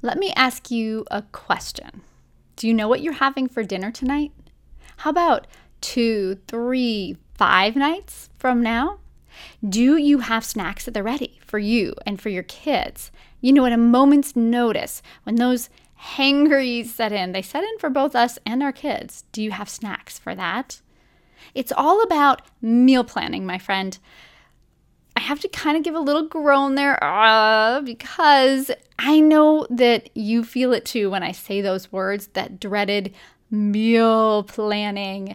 Let me ask you a question. Do you know what you're having for dinner tonight? How about two, three, five nights from now? Do you have snacks at the ready for you and for your kids? You know, at a moment's notice, when those hangries set in, they set in for both us and our kids. Do you have snacks for that? It's all about meal planning, my friend. I have to kind of give a little groan there uh, because I know that you feel it too when I say those words, that dreaded meal planning.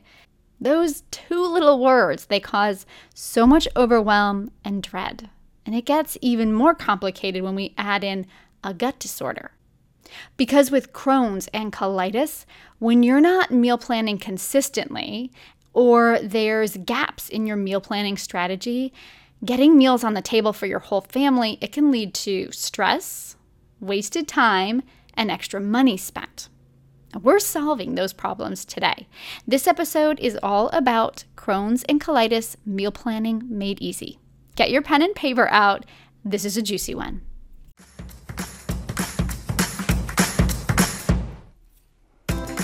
Those two little words, they cause so much overwhelm and dread. And it gets even more complicated when we add in a gut disorder. Because with Crohn's and colitis, when you're not meal planning consistently, or there's gaps in your meal planning strategy, getting meals on the table for your whole family, it can lead to stress, wasted time, and extra money spent. We're solving those problems today. This episode is all about Crohn's and colitis meal planning made easy. Get your pen and paper out. This is a juicy one.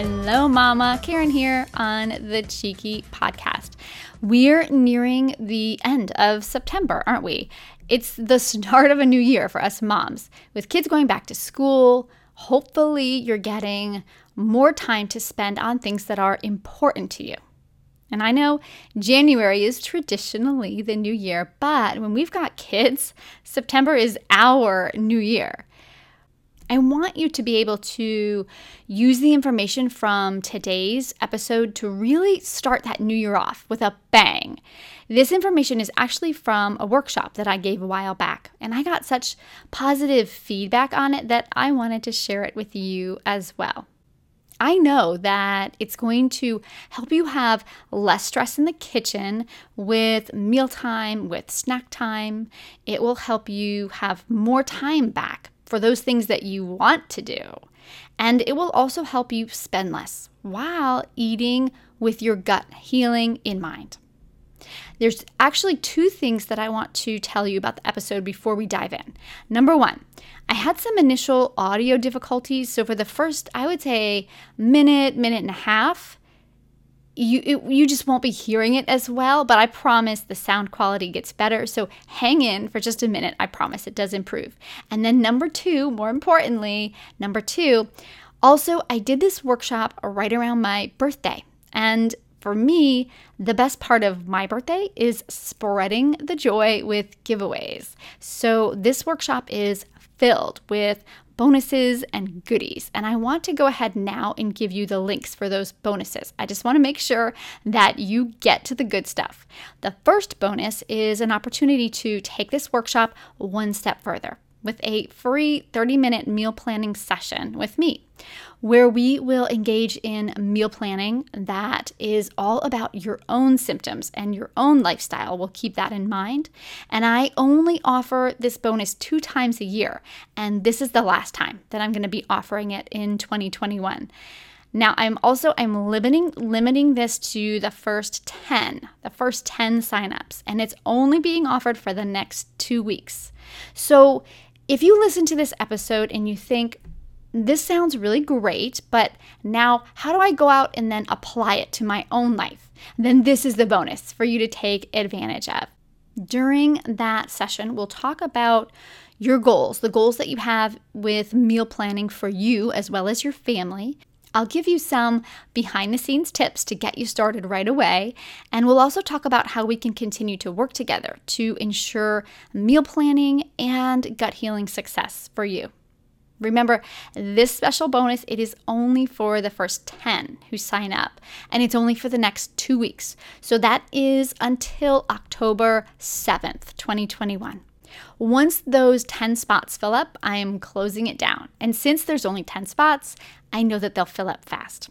Hello, Mama. Karyn here on the Cheeky Podcast. We're nearing the end of September, aren't we? It's the start of a new year for us moms. With kids going back to school, hopefully you're getting more time to spend on things that are important to you. And I know January is traditionally the new year, but when we've got kids, September is our new year. I want you to be able to use the information from today's episode to really start that new year off with a bang. This information is actually from a workshop that I gave a while back, and I got such positive feedback on it that I wanted to share it with you as well. I know that it's going to help you have less stress in the kitchen with mealtime, with snack time. It will help you have more time back for those things that you want to do. And it will also help you spend less while eating with your gut healing in mind. There's actually two things that I want to tell you about the episode before we dive in. Number one, I had some initial audio difficulties. So, for the first, I would say, minute, minute and a half, you it, you just won't be hearing it as well but i promise the sound quality gets better. So hang in for just a minute. I promise it does improve. And then number 2 more importantly number 2 also i did this workshop right around my birthday. And for me, the best part of my birthday is spreading the joy with giveaways. So, this workshop is filled with bonuses and goodies. And I want to go ahead now and give you the links for those bonuses. I just want to make sure that you get to the good stuff. The first bonus is an opportunity to take this workshop one step further with a free 30 minute meal planning session with me, where we will engage in meal planning that is all about your own symptoms and your own lifestyle. We'll keep that in mind. And I only offer this bonus two times a year, and this is the last time that I'm going to be offering it in 2021. Now I'm also I'm limiting limiting this to the first 10, the first 10 signups, and it's only being offered for the next 2 weeks. So if you listen to this episode and you think, this sounds really great, but now how do I go out and then apply it to my own life? Then this is the bonus for you to take advantage of. During that session, we'll talk about your goals, the goals that you have with meal planning for you as well as your family. I'll give you some behind the scenes tips to get you started right away, and we'll also talk about how we can continue to work together to ensure meal planning and gut healing success for you. Remember, this special bonus, it is only for the first 10 who sign up, and it's only for the next two weeks. So that is until October 7th, 2021. Once those 10 spots fill up, I am closing it down. And since there's only 10 spots, I know that they'll fill up fast.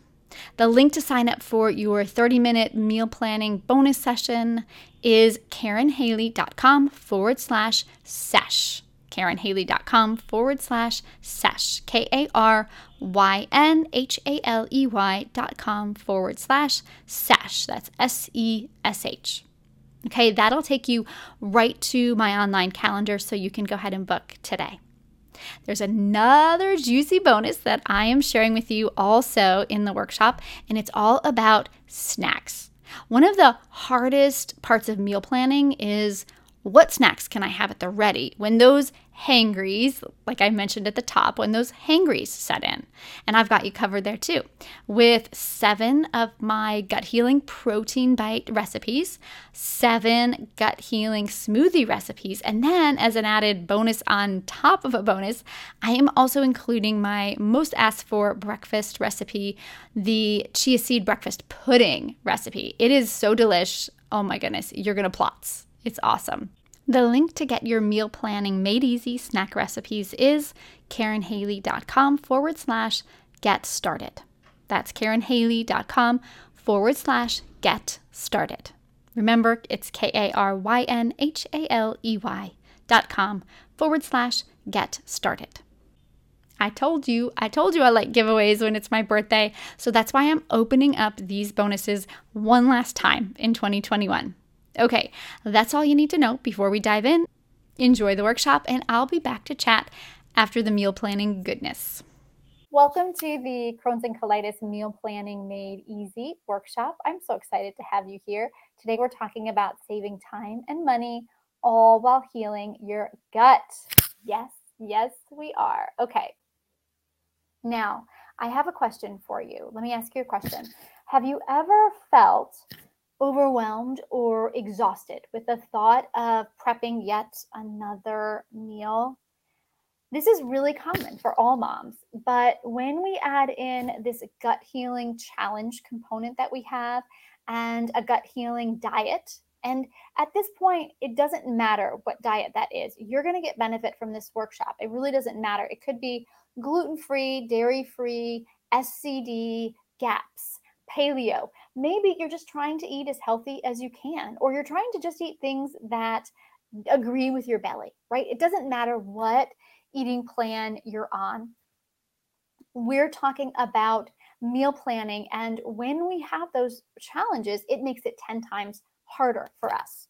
The link to sign up for your 30 minute meal planning bonus session is karynhaley.com forward slash sesh karynhaley.com forward slash sesh, K A R Y N H A L E Y dot com forward slash sesh. That's S E S H. Okay, that'll take you right to my online calendar so you can go ahead and book today. There's another juicy bonus that I am sharing with you also in the workshop, and it's all about snacks. One of the hardest parts of meal planning is what snacks can I have at the ready when those hangries, like I mentioned at the top, when those hangries set in. And I've got you covered there too, with seven of my gut healing protein bite recipes, seven gut healing smoothie recipes, and then as an added bonus on top of a bonus, I am also including my most asked for breakfast recipe, the chia seed breakfast pudding recipe. It is so delish. Oh my goodness, you're gonna plots. It's awesome. The link to get your meal planning made easy snack recipes is karynhaley.com forward slash get started. That's karynhaley.com forward slash get started. Remember, it's K A R Y N H A L E Y dot com forward slash get started. I told you, I told you I like giveaways when it's my birthday, so that's why I'm opening up these bonuses one last time in 2021. Okay, that's all you need to know before we dive in. Enjoy the workshop, and I'll be back to chat after the meal planning goodness. Welcome to the Crohn's and Colitis Meal Planning Made Easy workshop. I'm so excited to have you here. Today, we're talking about saving time and money, all while healing your gut. Yes, yes, we are. Okay. Now, I have a question for you. Let me ask you a question. Have you ever felt overwhelmed or exhausted with the thought of prepping yet another meal. This is really common for all moms, but when we add in this gut healing challenge component that we have and a gut healing diet, and at this point, it doesn't matter what diet that is. You're going to get benefit from this workshop. It really doesn't matter. It could be gluten free, dairy free, SCD, GAPS, paleo maybe you're just trying to eat as healthy as you can, or you're trying to just eat things that agree with your belly, right? It doesn't matter what eating plan you're on. We're talking about meal planning. And when we have those challenges, it makes it 10 times harder for us.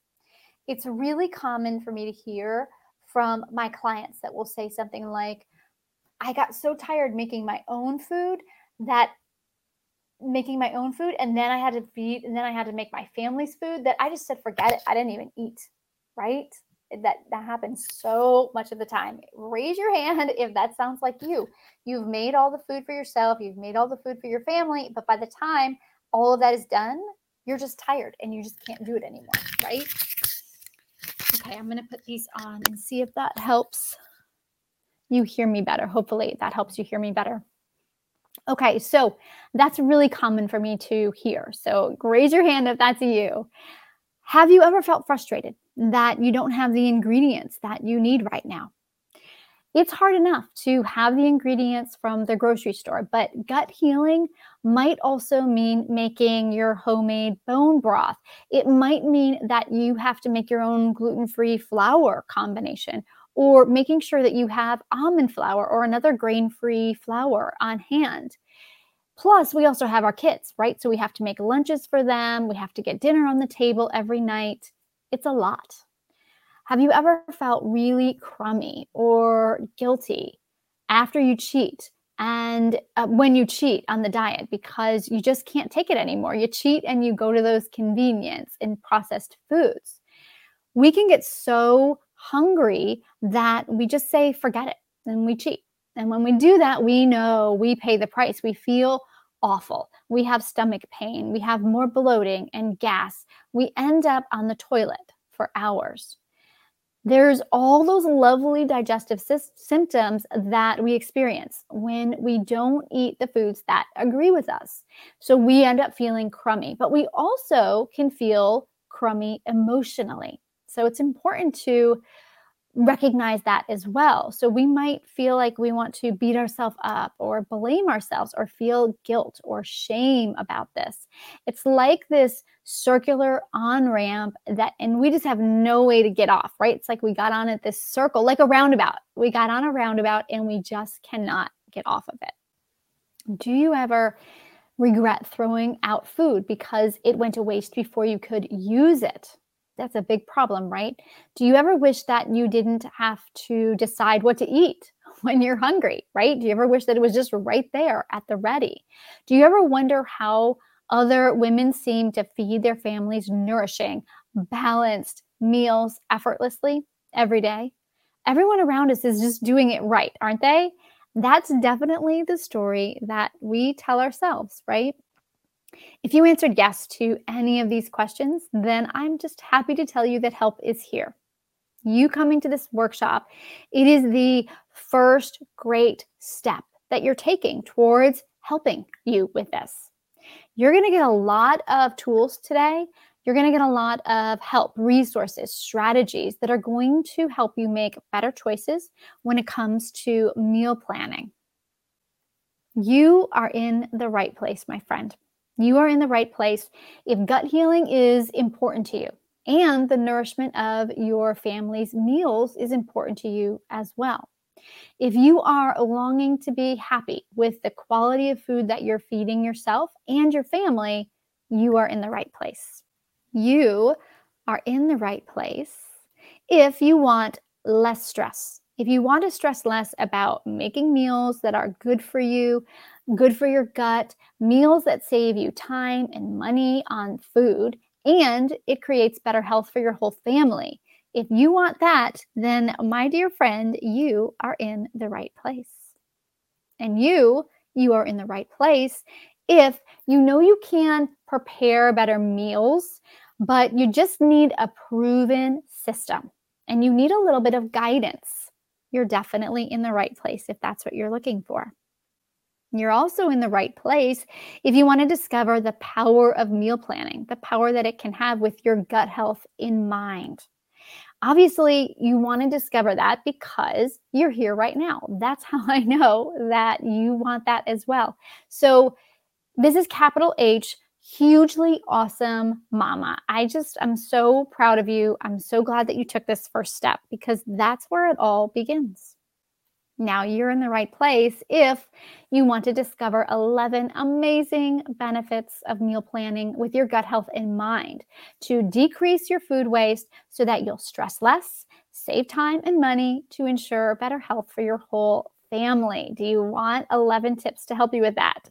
It's really common for me to hear from my clients that will say something like, I got so tired making my own food that making my own food and then I had to feed and then I had to make my family's food that I just said forget it. I didn't even eat. Right? That that happens so much of the time. Raise your hand if that sounds like you. You've made all the food for yourself, you've made all the food for your family, but by the time all of that is done, you're just tired and you just can't do it anymore, right? Okay, I'm going to put these on and see if that helps you hear me better. Hopefully that helps you hear me better. Okay, so that's really common for me to hear. So raise your hand if that's you. Have you ever felt frustrated that you don't have the ingredients that you need right now? It's hard enough to have the ingredients from the grocery store, but gut healing might also mean making your homemade bone broth. It might mean that you have to make your own gluten free flour combination or making sure that you have almond flour or another grain free flour on hand. Plus, we also have our kids, right? So we have to make lunches for them, we have to get dinner on the table every night. It's a lot. Have you ever felt really crummy or guilty after you cheat? And uh, when you cheat on the diet because you just can't take it anymore, you cheat and you go to those convenience and processed foods. We can get so hungry that we just say, forget it, and we cheat. And when we do that, we know we pay the price. We feel awful. We have stomach pain, we have more bloating and gas. We end up on the toilet for hours. There's all those lovely digestive sy- symptoms that we experience when we don't eat the foods that agree with us. So we end up feeling crummy, but we also can feel crummy emotionally. So it's important to recognize that as well. So we might feel like we want to beat ourselves up or blame ourselves or feel guilt or shame about this. It's like this circular on ramp that, and we just have no way to get off, right? It's like we got on at this circle, like a roundabout. We got on a roundabout and we just cannot get off of it. Do you ever regret throwing out food because it went to waste before you could use it? That's a big problem, right? Do you ever wish that you didn't have to decide what to eat when you're hungry, right? Do you ever wish that it was just right there at the ready? Do you ever wonder how other women seem to feed their families nourishing, balanced meals effortlessly every day? Everyone around us is just doing it right, aren't they? That's definitely the story that we tell ourselves, right? If you answered yes to any of these questions, then I'm just happy to tell you that help is here. You coming to this workshop, it is the first great step that you're taking towards helping you with this. You're going to get a lot of tools today. You're going to get a lot of help, resources, strategies that are going to help you make better choices when it comes to meal planning. You are in the right place, my friend you are in the right place if gut healing is important to you and the nourishment of your family's meals is important to you as well. If you are longing to be happy with the quality of food that you're feeding yourself and your family, you are in the right place. You are in the right place if you want less stress. If you want to stress less about making meals that are good for you, good for your gut, meals that save you time and money on food, and it creates better health for your whole family. If you want that, then my dear friend, you are in the right place. And you, you are in the right place if you know you can prepare better meals, but you just need a proven system and you need a little bit of guidance. You're definitely in the right place if that's what you're looking for. You're also in the right place if you want to discover the power of meal planning, the power that it can have with your gut health in mind. Obviously, you want to discover that because you're here right now. That's how I know that you want that as well. So, this is capital H, hugely awesome mama. I just, I'm so proud of you. I'm so glad that you took this first step because that's where it all begins. Now you're in the right place if you want to discover 11 amazing benefits of meal planning with your gut health in mind to decrease your food waste so that you'll stress less, save time and money to ensure better health for your whole family. Do you want 11 tips to help you with that?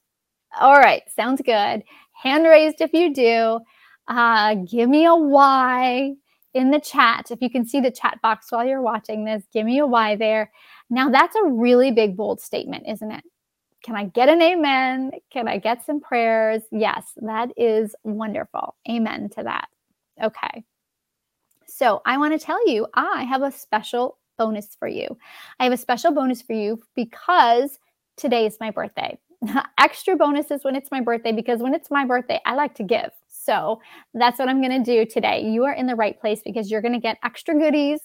All right, sounds good. Hand raised if you do. Uh, give me a Y in the chat. If you can see the chat box while you're watching this, give me a Y there. Now, that's a really big, bold statement, isn't it? Can I get an amen? Can I get some prayers? Yes, that is wonderful. Amen to that. Okay. So, I want to tell you, I have a special bonus for you. I have a special bonus for you because today is my birthday. Extra bonuses when it's my birthday because when it's my birthday, I like to give. So, that's what I'm going to do today. You are in the right place because you're going to get extra goodies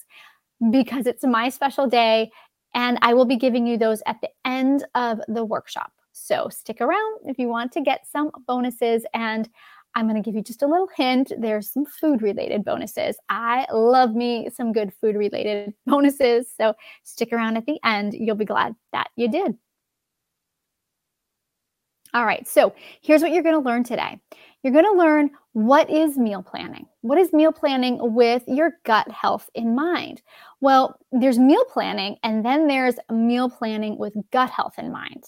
because it's my special day and I will be giving you those at the end of the workshop. So stick around if you want to get some bonuses. And I'm going to give you just a little hint. There's some food related bonuses. I love me some good food related bonuses. So stick around at the end. You'll be glad that you did. All right, so here's what you're going to learn today. You're going to learn what is meal planning? What is meal planning with your gut health in mind? Well, there's meal planning, and then there's meal planning with gut health in mind.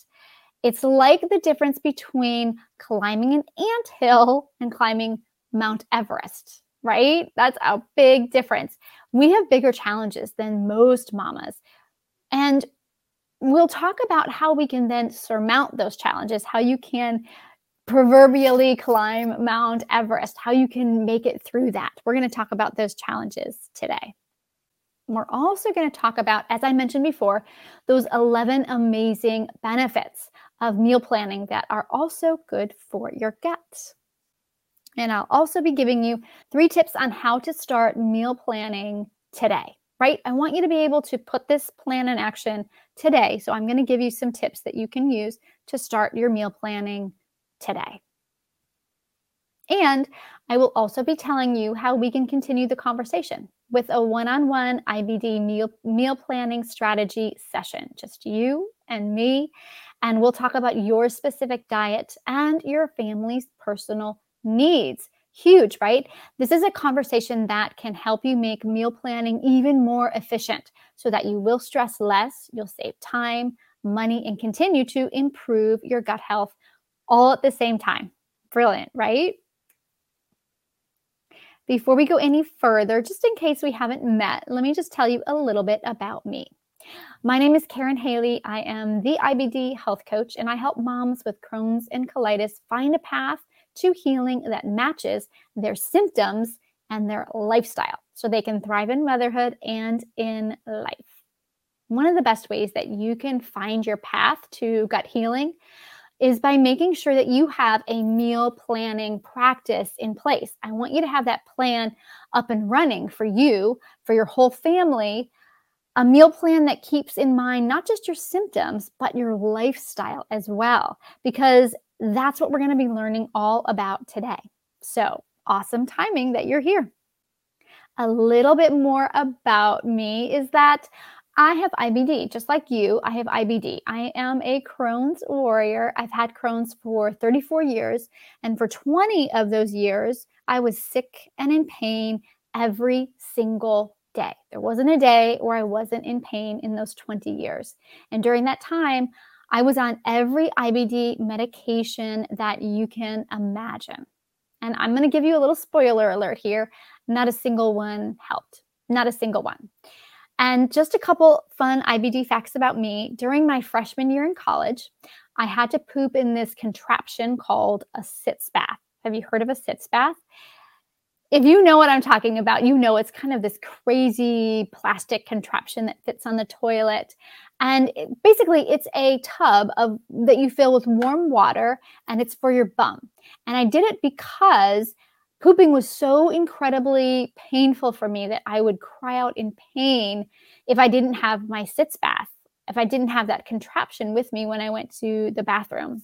It's like the difference between climbing an ant hill and climbing Mount Everest, right? That's a big difference. We have bigger challenges than most mamas. And we'll talk about how we can then surmount those challenges, how you can proverbially climb Mount Everest, how you can make it through that. We're going to talk about those challenges today. We're also going to talk about, as I mentioned before, those 11 amazing benefits of meal planning that are also good for your gut. And I'll also be giving you three tips on how to start meal planning today, right? I want you to be able to put this plan in action today. So I'm going to give you some tips that you can use to start your meal planning today. And I will also be telling you how we can continue the conversation with a one on one IBD meal, meal planning strategy session, just you and me. And we'll talk about your specific diet and your family's personal needs. Huge, right? This is a conversation that can help you make meal planning even more efficient so that you will stress less, you'll save time, money, and continue to improve your gut health all at the same time. Brilliant, right? Before we go any further, just in case we haven't met, let me just tell you a little bit about me. My name is Karyn Haley. I am the IBD health coach, and I help moms with Crohn's and colitis find a path to healing that matches their symptoms and their lifestyle so they can thrive in motherhood and in life. One of the best ways that you can find your path to gut healing is by making sure that you have a meal planning practice in place. I want you to have that plan up and running for you, for your whole family, a meal plan that keeps in mind not just your symptoms, but your lifestyle as well, because that's what we're going to be learning all about today. So, awesome timing that you're here. A little bit more about me is that I have IBD, just like you. I have IBD. I am a Crohn's warrior. I've had Crohn's for 34 years. And for 20 of those years, I was sick and in pain every single day. There wasn't a day where I wasn't in pain in those 20 years. And during that time, I was on every IBD medication that you can imagine. And I'm going to give you a little spoiler alert here. Not a single one helped. Not a single one. And just a couple fun IBD facts about me. During my freshman year in college, I had to poop in this contraption called a sitz bath. Have you heard of a sitz bath? If you know what I'm talking about, you know it's kind of this crazy plastic contraption that fits on the toilet. And it, basically, it's a tub of that you fill with warm water and it's for your bum. And I did it because pooping was so incredibly painful for me that I would cry out in pain if I didn't have my sitz bath, if I didn't have that contraption with me when I went to the bathroom.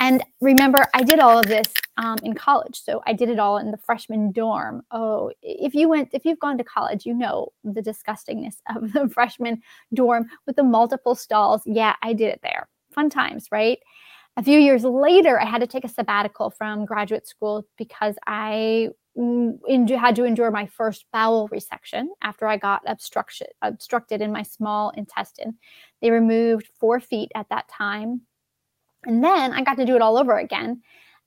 And remember, I did all of this um, in college. So I did it all in the freshman dorm. Oh, if you went, if you've gone to college, you know the disgustingness of the freshman dorm with the multiple stalls. Yeah, I did it there. Fun times, right? A few years later, I had to take a sabbatical from graduate school because I mm, had to endure my first bowel resection after I got obstruction, obstructed in my small intestine. They removed four feet at that time. And then I got to do it all over again.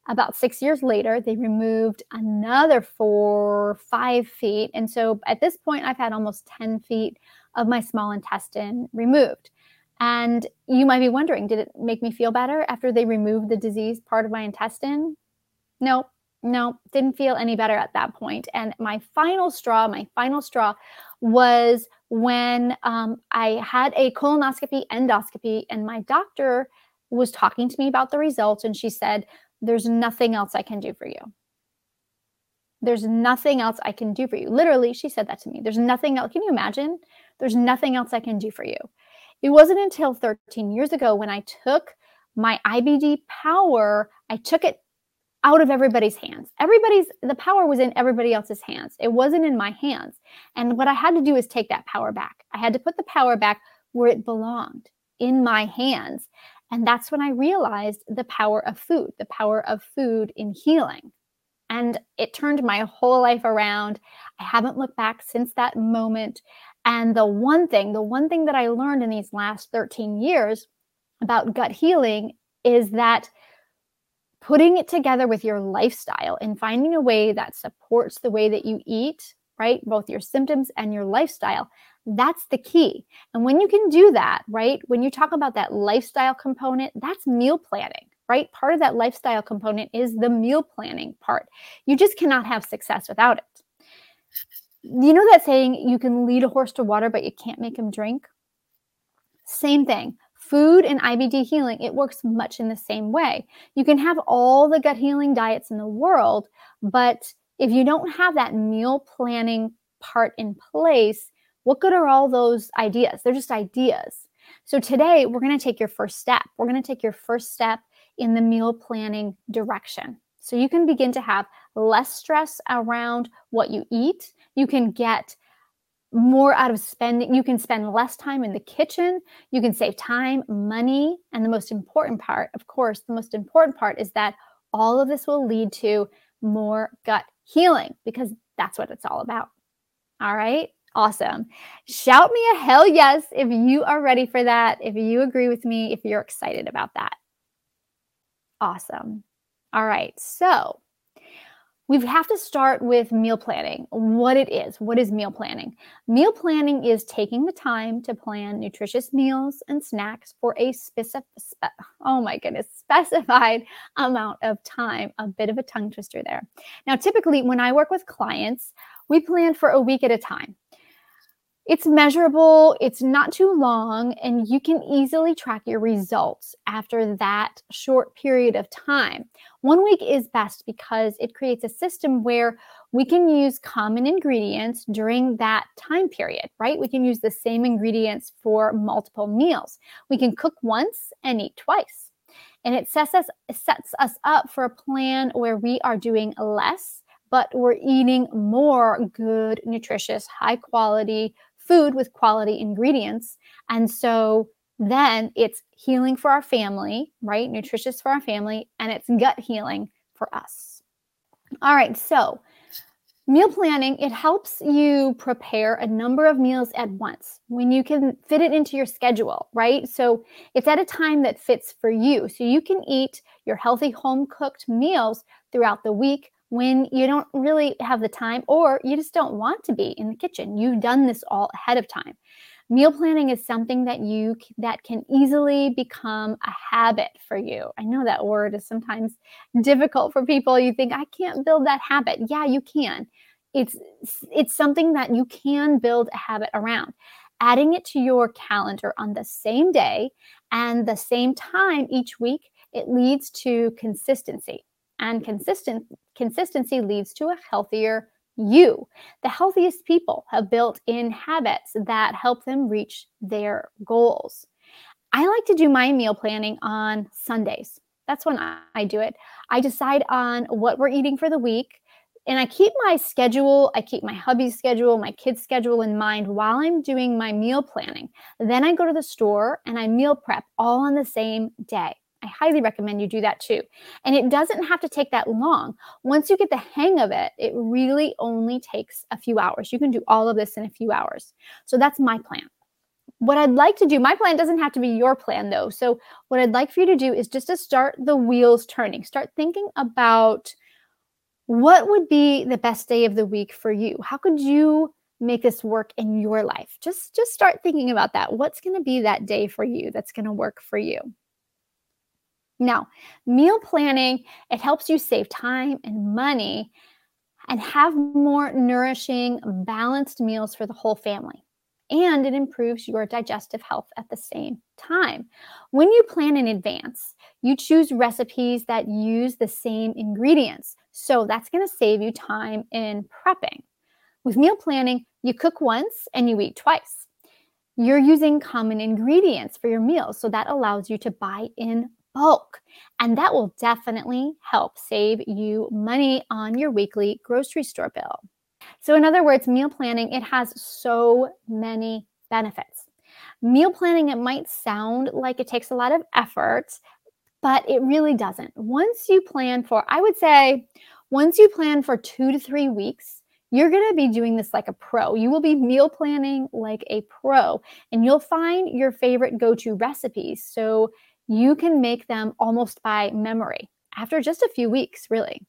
About six years later, they removed another four, five feet. And so at this point, I've had almost 10 feet of my small intestine removed. And you might be wondering, did it make me feel better after they removed the disease part of my intestine? No, no, didn't feel any better at that point. And my final straw, my final straw was when um, I had a colonoscopy endoscopy, and my doctor was talking to me about the results, and she said, There's nothing else I can do for you. There's nothing else I can do for you. Literally, she said that to me. There's nothing else. Can you imagine? There's nothing else I can do for you. It wasn't until 13 years ago when I took my IBD power, I took it out of everybody's hands. Everybody's the power was in everybody else's hands. It wasn't in my hands. And what I had to do is take that power back. I had to put the power back where it belonged, in my hands. And that's when I realized the power of food, the power of food in healing. And it turned my whole life around. I haven't looked back since that moment. And the one thing, the one thing that I learned in these last 13 years about gut healing is that putting it together with your lifestyle and finding a way that supports the way that you eat, right? Both your symptoms and your lifestyle, That's the key. And when you can do that, right, when you talk about that lifestyle component, that's meal planning, right? Part of that lifestyle component is the meal planning part. You just cannot have success without it. You know that saying, you can lead a horse to water, but you can't make him drink? Same thing. Food and IBD healing, it works much in the same way. You can have all the gut healing diets in the world, but if you don't have that meal planning part in place, what good are all those ideas? They're just ideas. So today, we're going to take your first step. We're going to take your first step in the meal planning direction. So you can begin to have less stress around what you eat. You can get more out of spending. You can spend less time in the kitchen. You can save time, money. And the most important part, of course, the most important part is that all of this will lead to more gut healing because that's what it's all about. All right. Awesome. Shout me a hell yes if you are ready for that, if you agree with me, if you're excited about that. Awesome. All right. So, we have to start with meal planning. What it is. What is meal planning? Meal planning is taking the time to plan nutritious meals and snacks for a specific, spe- oh my goodness, specified amount of time. A bit of a tongue twister there. Now, typically, when I work with clients, we plan for a week at a time. It's measurable, it's not too long, and you can easily track your results after that short period of time. One week is best because it creates a system where we can use common ingredients during that time period, right? We can use the same ingredients for multiple meals. We can cook once and eat twice. And it sets us, sets us up for a plan where we are doing less, but we're eating more good, nutritious, high quality food with quality ingredients. And so then it's healing for our family, right? Nutritious for our family, and it's gut healing for us. All right, so meal planning, it helps you prepare a number of meals at once when you can fit it into your schedule, right? So it's at a time that fits for you. So you can eat your healthy home cooked meals throughout the week when you don't really have the time or you just don't want to be in the kitchen. You've done this all ahead of time. Meal planning is something that you that can easily become a habit for you. I know that word is sometimes difficult for people. You think I can't build that habit. Yeah, you can. It's it's something that you can build a habit around. Adding it to your calendar on the same day and the same time each week, it leads to consistency and consistent consistency leads to a healthier you. The healthiest people have built in habits that help them reach their goals. I like to do my meal planning on Sundays. That's when I do it. I decide on what we're eating for the week and I keep my schedule, I keep my hubby's schedule, my kids' schedule in mind while I'm doing my meal planning. Then I go to the store and I meal prep all on the same day. I highly recommend you do that too. And it doesn't have to take that long. Once you get the hang of it, it really only takes a few hours. You can do all of this in a few hours. So that's my plan. What I'd like to do, my plan doesn't have to be your plan though. So what I'd like for you to do is just to start the wheels turning. Start thinking about what would be the best day of the week for you? How could you make this work in your life? Just just start thinking about that. What's going to be that day for you that's going to work for you? Now, meal planning, it helps you save time and money and have more nourishing, balanced meals for the whole family. And it improves your digestive health at the same time. When you plan in advance, you choose recipes that use the same ingredients. So that's going to save you time in prepping. With meal planning, you cook once and you eat twice. You're using common ingredients for your meals, so that allows you to buy in bulk. And that will definitely help save you money on your weekly grocery store bill. So, in other words, meal planning, it has so many benefits. Meal planning, it might sound like it takes a lot of effort, but it really doesn't. Once you plan for, I would say, once you plan for two to three weeks, you're going to be doing this like a pro. You will be meal planning like a pro, and you'll find your favorite go to recipes. So you can make them almost by memory after just a few weeks, really.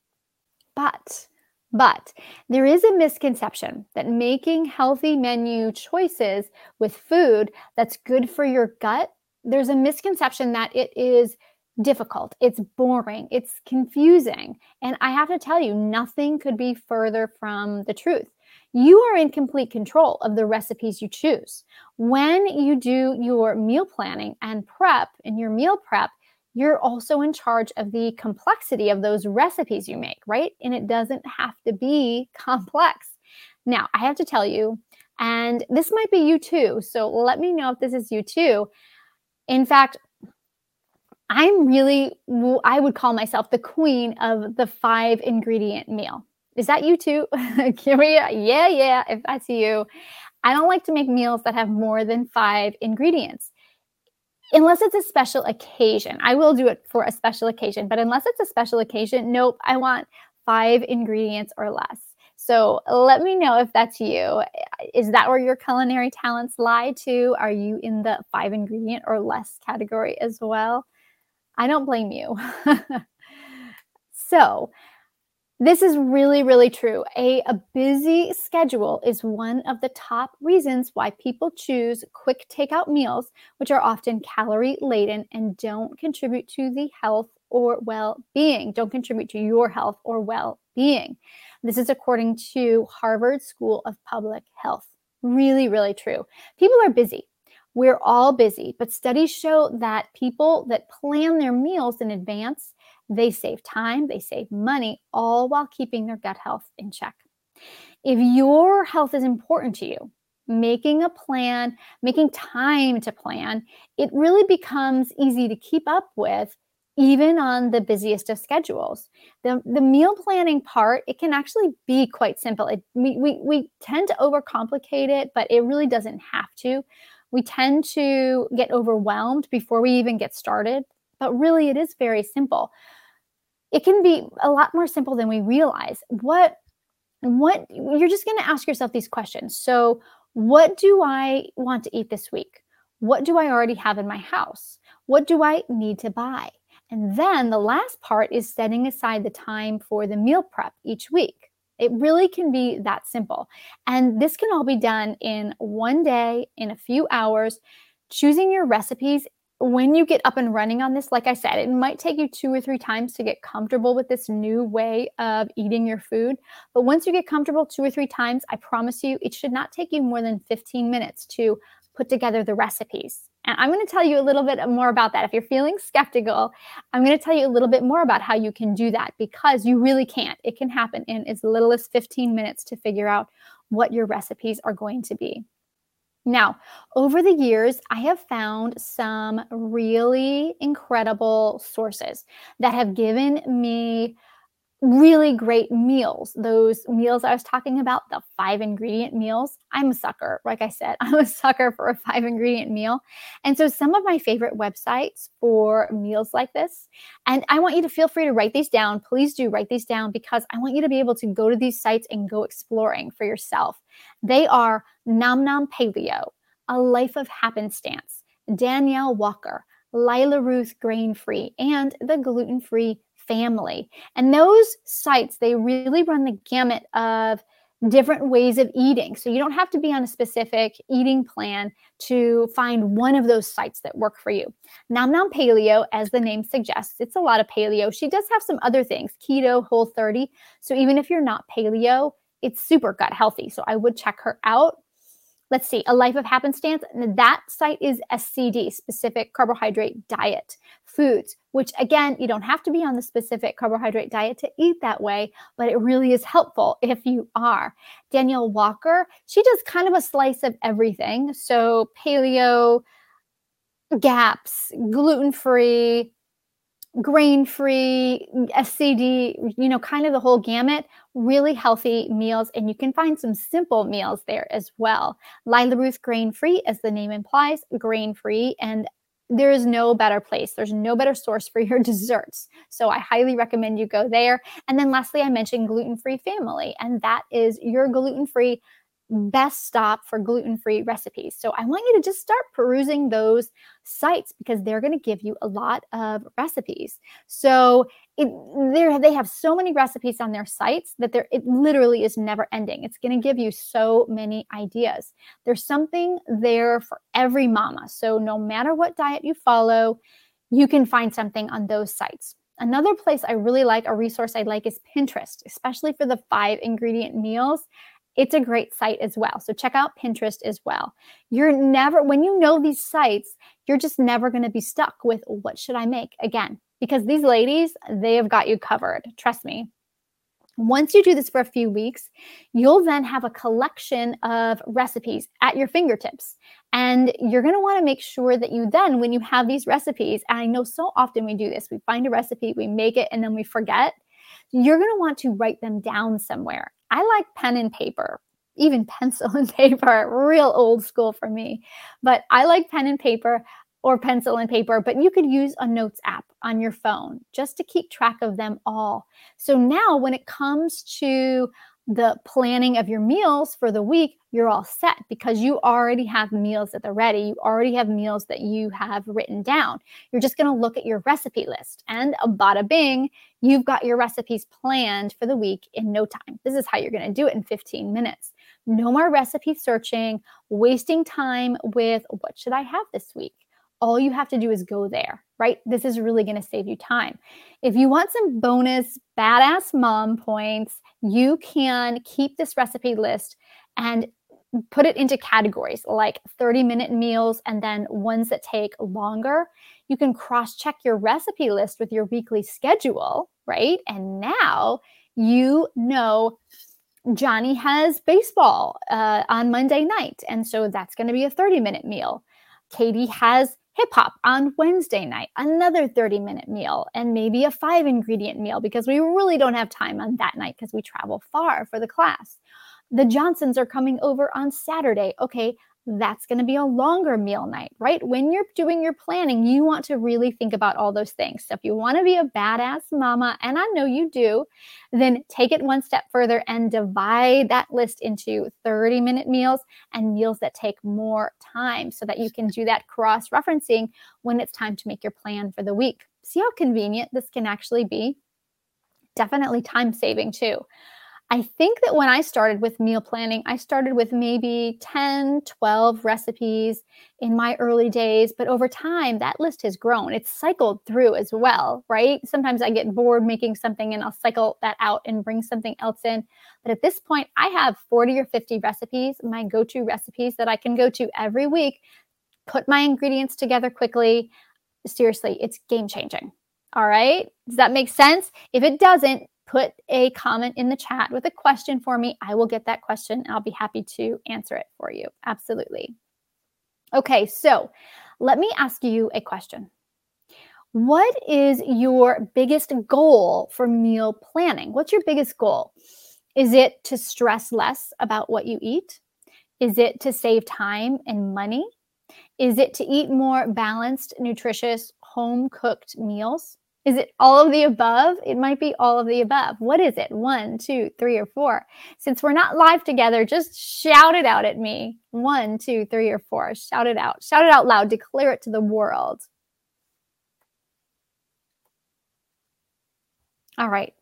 But But there is a misconception that making healthy menu choices with food that's good for your gut, there's a misconception that it is difficult, it's boring, it's confusing. And I have to tell you, nothing could be further from the truth. You are in complete control of the recipes you choose. When you do your meal planning and prep in your meal prep, you're also in charge of the complexity of those recipes you make, right? And it doesn't have to be complex. Now, I have to tell you, and this might be you too. So let me know if this is you too. In fact, I'm really, I would call myself the queen of the five ingredient meal. Is that you too? yeah, yeah, if that's you. I don't like to make meals that have more than five ingredients unless it's a special occasion. I will do it for a special occasion, but unless it's a special occasion, nope, I want five ingredients or less. So let me know if that's you. Is that where your culinary talents lie too? Are you in the five ingredient or less category as well? I don't blame you. so, this is really, really true. A, a busy schedule is one of the top reasons why people choose quick takeout meals, which are often calorie laden and don't contribute to the health or well being, don't contribute to your health or well being. This is according to Harvard School of Public Health. Really, really true. People are busy. We're all busy, but studies show that people that plan their meals in advance they save time, they save money, all while keeping their gut health in check. If your health is important to you, making a plan, making time to plan, it really becomes easy to keep up with even on the busiest of schedules. The, the meal planning part, it can actually be quite simple. It, we, we, we tend to overcomplicate it, but it really doesn't have to. We tend to get overwhelmed before we even get started, but really it is very simple it can be a lot more simple than we realize. What what you're just going to ask yourself these questions. So, what do I want to eat this week? What do I already have in my house? What do I need to buy? And then the last part is setting aside the time for the meal prep each week. It really can be that simple. And this can all be done in one day, in a few hours. Choosing your recipes when you get up and running on this, like I said, it might take you two or three times to get comfortable with this new way of eating your food. But once you get comfortable two or three times, I promise you, it should not take you more than 15 minutes to put together the recipes. And I'm going to tell you a little bit more about that. If you're feeling skeptical, I'm going to tell you a little bit more about how you can do that because you really can't. It can happen in as little as 15 minutes to figure out what your recipes are going to be. Now, over the years, I have found some really incredible sources that have given me really great meals. Those meals I was talking about, the five ingredient meals. I'm a sucker. Like I said, I'm a sucker for a five ingredient meal. And so, some of my favorite websites for meals like this, and I want you to feel free to write these down. Please do write these down because I want you to be able to go to these sites and go exploring for yourself. They are Nom Nom Paleo, A Life of Happenstance, Danielle Walker, Lila Ruth Grain Free, and the Gluten Free Family. And those sites, they really run the gamut of different ways of eating. So you don't have to be on a specific eating plan to find one of those sites that work for you. Nom Nom Paleo, as the name suggests, it's a lot of paleo. She does have some other things, keto, whole 30. So even if you're not paleo, it's super gut healthy. So I would check her out. Let's see, A Life of Happenstance. And that site is SCD, specific carbohydrate diet foods, which again, you don't have to be on the specific carbohydrate diet to eat that way, but it really is helpful if you are. Danielle Walker, she does kind of a slice of everything. So paleo, gaps, gluten free, grain free, SCD, you know, kind of the whole gamut, really healthy meals. And you can find some simple meals there as well. Lila Ruth grain free, as the name implies, grain free. And there is no better place. There's no better source for your desserts. So I highly recommend you go there. And then lastly, I mentioned gluten free family, and that is your gluten free best stop for gluten free recipes. So I want you to just start perusing those sites because they're going to give you a lot of recipes. So it, they have so many recipes on their sites that there it literally is never ending. It's going to give you so many ideas. There's something there for every mama. So no matter what diet you follow, you can find something on those sites. Another place I really like, a resource I like is Pinterest, especially for the five ingredient meals it's a great site as well. So check out Pinterest as well. You're never, when you know these sites, you're just never going to be stuck with what should I make again? Because these ladies, they have got you covered. Trust me. Once you do this for a few weeks, you'll then have a collection of recipes at your fingertips. And you're going to want to make sure that you then, when you have these recipes, and I know so often we do this, we find a recipe, we make it, and then we forget. You're going to want to write them down somewhere. I like pen and paper, even pencil and paper, real old school for me. But I like pen and paper or pencil and paper, but you could use a notes app on your phone just to keep track of them all. So now when it comes to the planning of your meals for the week, you're all set because you already have meals at the ready. You already have meals that you have written down. You're just going to look at your recipe list and a bada bing, you've got your recipes planned for the week in no time. This is how you're going to do it in 15 minutes. No more recipe searching, wasting time with what should I have this week? All you have to do is go there, right? This is really going to save you time. If you want some bonus badass mom points, you can keep this recipe list and put it into categories like 30 minute meals and then ones that take longer. You can cross check your recipe list with your weekly schedule, right? And now you know Johnny has baseball uh, on Monday night. And so that's going to be a 30 minute meal. Katie has hip hop on Wednesday night, another 30 minute meal, and maybe a five ingredient meal because we really don't have time on that night because we travel far for the class. The Johnsons are coming over on Saturday. Okay, that's going to be a longer meal night, right? When you're doing your planning, you want to really think about all those things. So if you want to be a badass mama, and I know you do, then take it one step further and divide that list into 30 minute meals and meals that take more time so that you can do that cross referencing when it's time to make your plan for the week. See how convenient this can actually be? Definitely time saving too. I think that when I started with meal planning, I started with maybe 10, 12 recipes in my early days, but over time that list has grown. It's cycled through as well, right? Sometimes I get bored making something and I'll cycle that out and bring something else in. But at this point, I have 40 or 50 recipes, my go to recipes that I can go to every week, put my ingredients together quickly. Seriously, it's game changing. All right. Does that make sense? If it doesn't, put a comment in the chat with a question for me. I will get that question I'll be happy to answer it for you. Absolutely. Okay, so let me ask you a question. What is your biggest goal for meal planning? What's your biggest goal? Is it to stress less about what you eat? Is it to save time and money? Is it to eat more balanced, nutritious, home cooked meals? Is it all of the above? It might be all of the above. What is it? One, two, three, or four? Since we're not live together, just shout it out at me. One, two, three, or four. Shout it out. Shout it out loud. Declare it to the world. All right.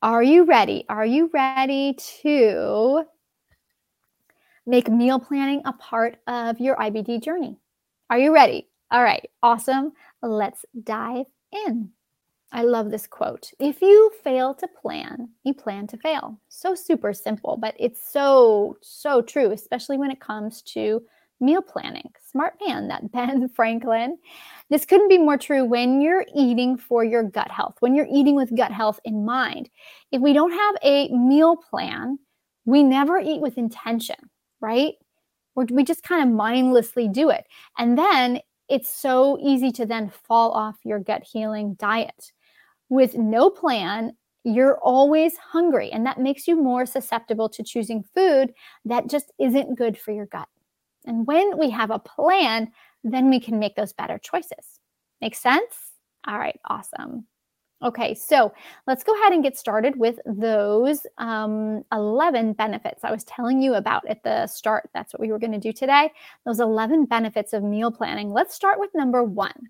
Are you ready? Are you ready to make meal planning a part of your IBD journey? Are you ready? All right. Awesome. Let's dive in. I love this quote. If you fail to plan, you plan to fail. So super simple, but it's so, so true, especially when it comes to meal planning. Smart man, that Ben Franklin. This couldn't be more true when you're eating for your gut health, when you're eating with gut health in mind. If we don't have a meal plan, we never eat with intention, right? We're, we just kind of mindlessly do it. And then it's so easy to then fall off your gut healing diet with no plan, you're always hungry, and that makes you more susceptible to choosing food that just isn't good for your gut. And when we have a plan, then we can make those better choices. Make sense? All right, awesome. Okay, so let's go ahead and get started with those um, 11 benefits I was telling you about at the start. That's what we were going to do today. Those 11 benefits of meal planning. Let's start with number one.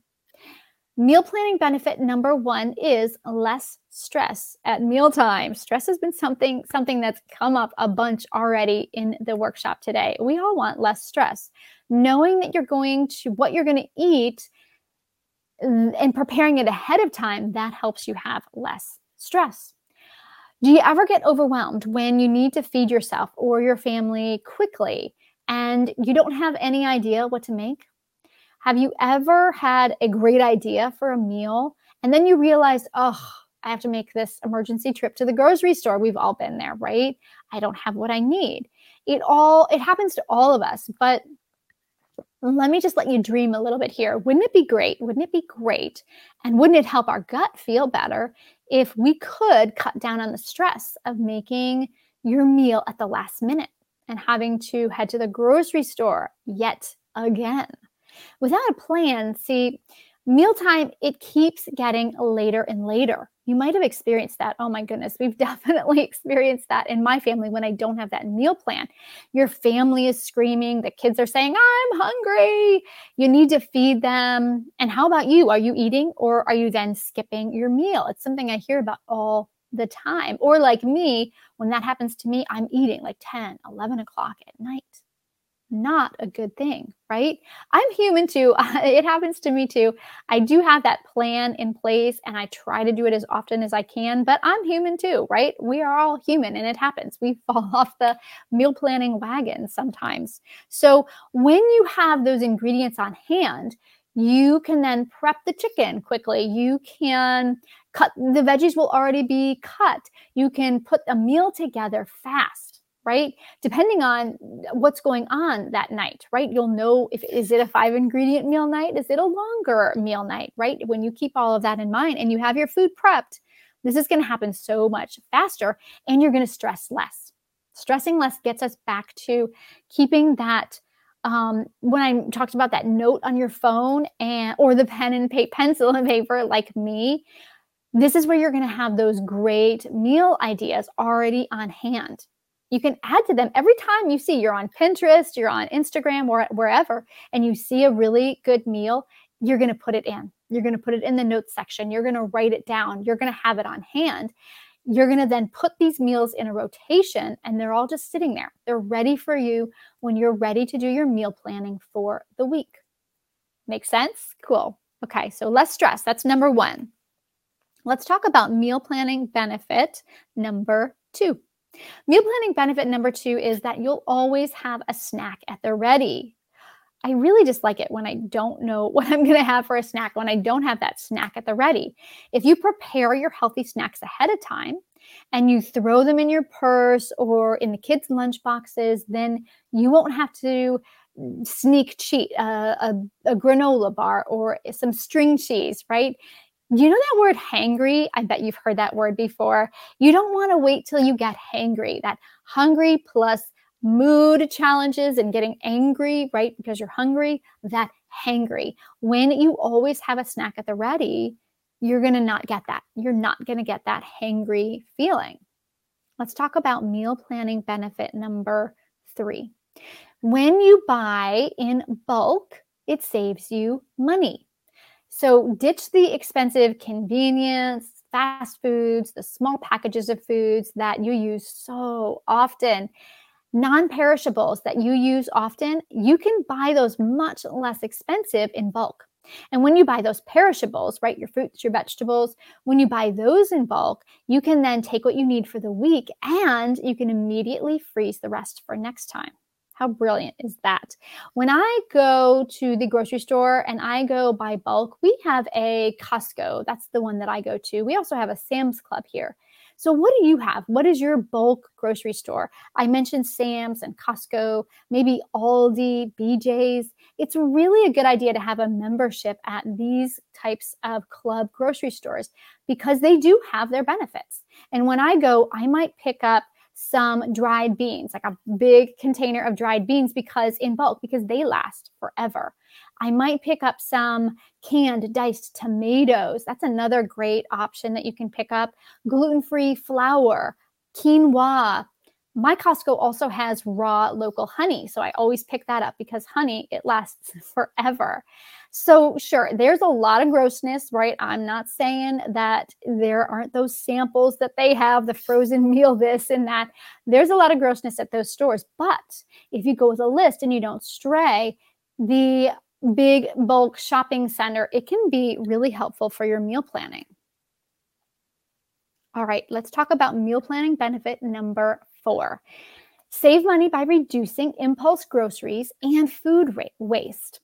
Meal planning benefit number one is less stress at mealtime. Stress has been something something that's come up a bunch already in the workshop today. We all want less stress. Knowing that you're going to what you're going to eat mm, and preparing it ahead of time, that helps you have less stress. Do you ever get overwhelmed when you need to feed yourself or your family quickly and you don't have any idea what to make? Have you ever had a great idea for a meal and then you realize, oh, I have to make this emergency trip to the grocery store? We've all been there, right? I don't have what I need. It all it happens to all of us, but let me just let you dream a little bit here. Wouldn't it be great? Wouldn't it be great? And wouldn't it help our gut feel better if we could cut down on the stress of making your meal at the last minute and having to head to the grocery store yet again? Without a plan, see, mealtime, it keeps getting later and later. You might have experienced that. Oh my goodness, we've definitely experienced that in my family when I don't have that meal plan. Your family is screaming, the kids are saying, I'm hungry. You need to feed them. And how about you? Are you eating or are you then skipping your meal? It's something I hear about all the time. Or like me, when that happens to me, I'm eating like 10, 11 o'clock at night not a good thing, right? I'm human too. it happens to me too. I do have that plan in place and I try to do it as often as I can, but I'm human too, right? We are all human and it happens. We fall off the meal planning wagon sometimes. So when you have those ingredients on hand, you can then prep the chicken quickly. You can cut the veggies will already be cut. You can put a meal together fast right? Depending on what's going on that night, right? You'll know if is it a five ingredient meal night? Is it a longer meal night, right? When you keep all of that in mind and you have your food prepped, this is going to happen so much faster and you're going to stress less. Stressing less gets us back to keeping that um, when I talked about that note on your phone and or the pen and paper, pencil and paper, like me, this is where you're going to have those great meal ideas already on hand you can add to them every time you see you're on Pinterest, you're on Instagram, or wherever, and you see a really good meal, you're going to put it in. You're going to put it in the notes section. You're going to write it down. You're going to have it on hand. You're going to then put these meals in a rotation and they're all just sitting there. They're ready for you when you're ready to do your meal planning for the week. Make sense? Cool. Okay, so less stress. That's number one. Let's talk about meal planning benefit number two. Meal planning benefit number two is that you'll always have a snack at the ready. I really dislike it when I don't know what I'm going to have for a snack, when I don't have that snack at the ready. If you prepare your healthy snacks ahead of time and you throw them in your purse or in the kids' lunch boxes, then you won't have to sneak cheat uh, a, a granola bar or some string cheese, right? You know that word hangry? I bet you've heard that word before. You don't want to wait till you get hangry. That hungry plus mood challenges and getting angry, right? Because you're hungry, that hangry. When you always have a snack at the ready, you're going to not get that. You're not going to get that hangry feeling. Let's talk about meal planning benefit number three. When you buy in bulk, it saves you money. So ditch the expensive convenience, fast foods, the small packages of foods that you use so often. Non perishables that you use often, you can buy those much less expensive in bulk. And when you buy those perishables, right, your fruits, your vegetables, when you buy those in bulk, you can then take what you need for the week and you can immediately freeze the rest for next time. How brilliant is that? When I go to the grocery store and I go buy bulk, we have a Costco. That's the one that I go to. We also have a Sam's Club here. So, what do you have? What is your bulk grocery store? I mentioned Sam's and Costco, maybe Aldi, BJ's. It's really a good idea to have a membership at these types of club grocery stores because they do have their benefits. And when I go, I might pick up some dried beans, like a big container of dried beans, because in bulk, because they last forever. I might pick up some canned diced tomatoes. That's another great option that you can pick up. Gluten free flour, quinoa. My Costco also has raw local honey. So I always pick that up because honey, it lasts forever. So, sure, there's a lot of grossness, right? I'm not saying that there aren't those samples that they have, the frozen meal, this and that. There's a lot of grossness at those stores. But if you go with a list and you don't stray, the big bulk shopping center, it can be really helpful for your meal planning. All right, let's talk about meal planning benefit number four. Save money by reducing impulse groceries and food waste.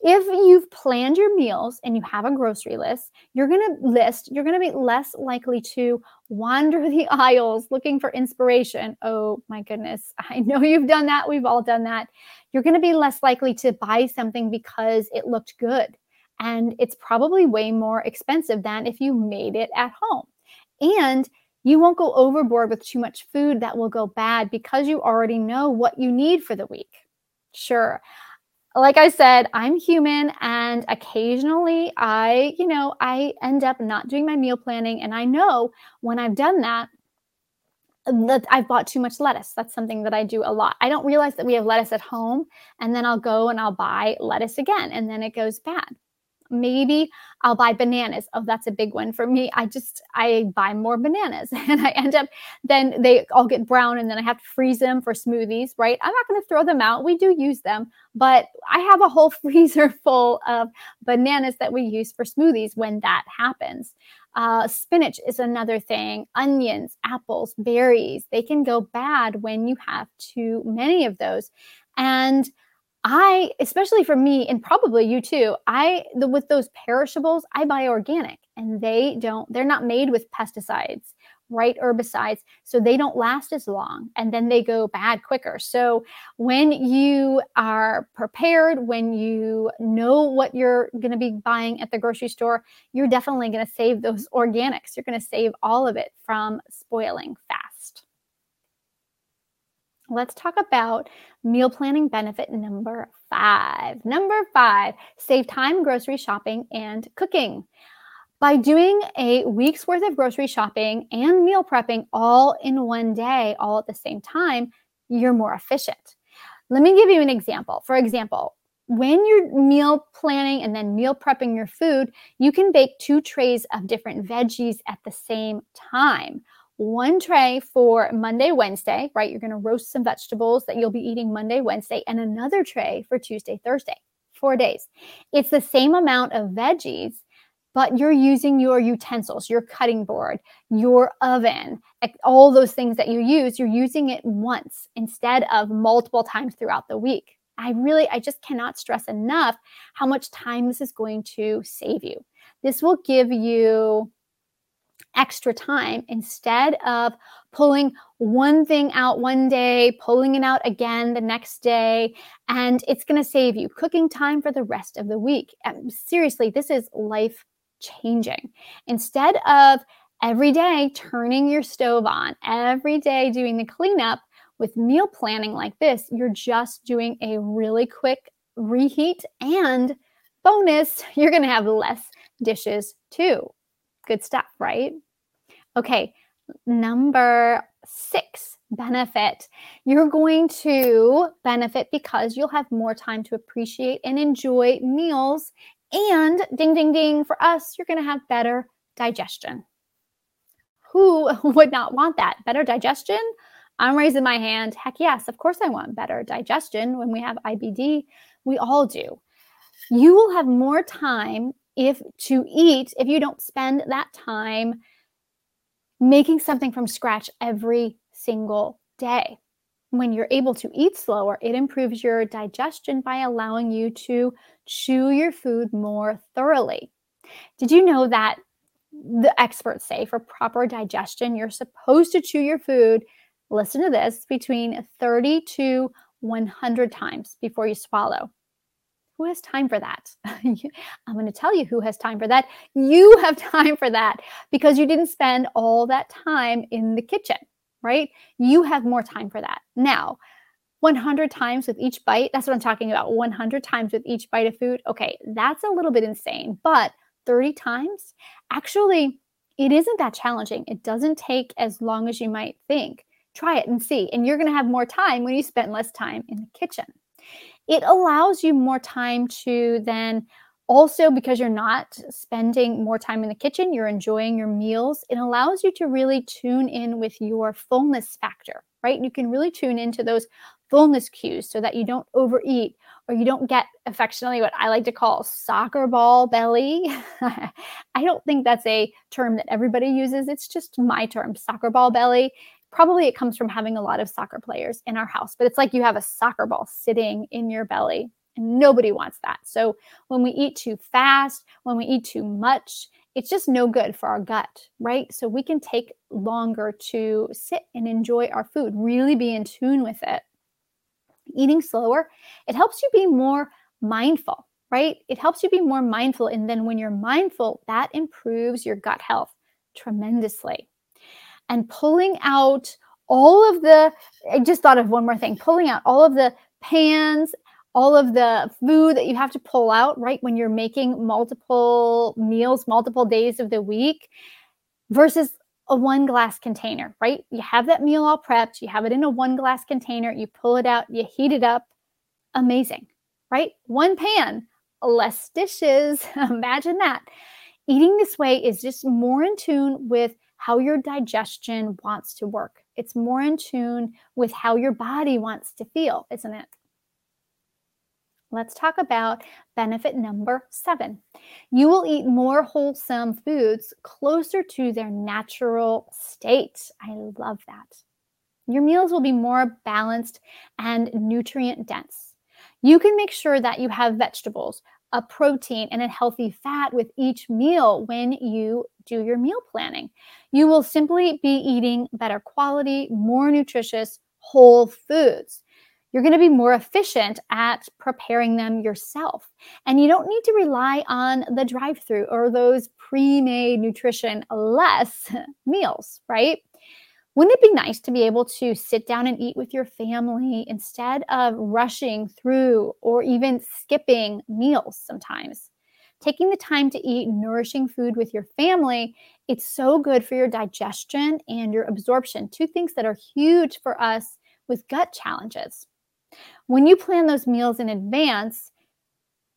If you've planned your meals and you have a grocery list, you're going to list, you're going to be less likely to wander the aisles looking for inspiration. Oh my goodness. I know you've done that. We've all done that. You're going to be less likely to buy something because it looked good. And it's probably way more expensive than if you made it at home. And you won't go overboard with too much food that will go bad because you already know what you need for the week. Sure, like I said, I'm human and occasionally I, you know, I end up not doing my meal planning. And I know when I've done that, that I've bought too much lettuce. That's something that I do a lot. I don't realize that we have lettuce at home and then I'll go and I'll buy lettuce again and then it goes bad maybe I'll buy bananas. Oh, that's a big one for me. I just I buy more bananas and I end up then they all get brown and then I have to freeze them for smoothies, right? I'm not going to throw them out. We do use them, but I have a whole freezer full of bananas that we use for smoothies when that happens. Uh, spinach is another thing. Onions, apples, berries, they can go bad when you have too many of those. And I, especially for me, and probably you too, I, the, with those perishables, I buy organic and they don't, they're not made with pesticides, right? Herbicides. So they don't last as long and then they go bad quicker. So when you are prepared, when you know what you're going to be buying at the grocery store, you're definitely going to save those organics. You're going to save all of it from spoiling fast let's talk about meal planning benefit number five. Number five, save time grocery shopping and cooking. By doing a week's worth of grocery shopping and meal prepping all in one day, all at the same time, you're more efficient. Let me give you an example. For example, when you're meal planning and then meal prepping your food, you can bake two trays of different veggies at the same time one tray for Monday, Wednesday, right? You're going to roast some vegetables that you'll be eating Monday, Wednesday, and another tray for Tuesday, Thursday, four days. It's the same amount of veggies, but you're using your utensils, your cutting board, your oven, all those things that you use, you're using it once instead of multiple times throughout the week. I really, I just cannot stress enough how much time this is going to save you. This will give you extra time instead of pulling one thing out one day, pulling it out again the next day, and it's going to save you cooking time for the rest of the week. And seriously, this is life changing. Instead of every day turning your stove on, every day doing the cleanup with meal planning like this, you're just doing a really quick reheat and bonus, you're going to have less dishes too. Good stuff, right? Okay, number six benefit. You're going to benefit because you'll have more time to appreciate and enjoy meals. And ding, ding, ding, for us, you're going to have better digestion. Who would not want that? Better digestion? I'm raising my hand. Heck yes, of course I want better digestion when we have IBD. We all do. You will have more time if to eat if you don't spend that time making something from scratch every single day. When you're able to eat slower, it improves your digestion by allowing you to chew your food more thoroughly. Did you know that the experts say for proper digestion, you're supposed to chew your food, listen to this, between 30 to 100 times before you swallow? Who has time for that? I'm going to tell you who has time for that. You have time for that because you didn't spend all that time in the kitchen, right? You have more time for that. Now, 100 times with each bite. That's what I'm talking about. 100 times with each bite of food. Okay, that's a little bit insane, but 30 times, actually, it isn't that challenging. It doesn't take as long as you might think. Try it and see. And you're going to have more time when you spend less time in the kitchen. It allows you more time to then also because you're not spending more time in the kitchen, you're enjoying your meals. It allows you to really tune in with your fullness factor, right? You can really tune into those fullness cues so that you don't overeat or you don't get affectionately what I like to call soccer ball belly. I don't think that's a term that everybody uses. It's just my term, soccer ball belly. Probably it comes from having a lot of soccer players in our house, but it's like you have a soccer ball sitting in your belly. And nobody wants that. So when we eat too fast, when we eat too much, it's just no good for our gut, right? So we can take longer to sit and enjoy our food, really be in tune with it. Eating slower, it helps you be more mindful, right? It helps you be more mindful. And then when you're mindful, that improves your gut health tremendously. And pulling out all of the, I just thought of one more thing pulling out all of the pans all of the food that you have to pull out, right? When you're making multiple meals, multiple days of the week versus a one glass container, right? You have that meal all prepped, you have it in a one glass container, you pull it out, you heat it up. Amazing, right? One pan, less dishes. Imagine that. Eating this way is just more in tune with how your digestion wants to work. It's more in tune with how your body wants to feel, isn't it? Let's talk about benefit number seven. You will eat more wholesome foods closer to their natural state. I love that. Your meals will be more balanced and nutrient dense. You can make sure that you have vegetables, a protein, and a healthy fat with each meal when you do your meal planning. You will simply be eating better quality, more nutritious, whole foods you're going to be more efficient at preparing them yourself. And you don't need to rely on the drive through or those pre made nutrition less meals, right? Wouldn't it be nice to be able to sit down and eat with your family instead of rushing through or even skipping meals sometimes? Taking the time to eat nourishing food with your family, it's so good for your digestion and your absorption, two things that are huge for us with gut challenges. When you plan those meals in advance,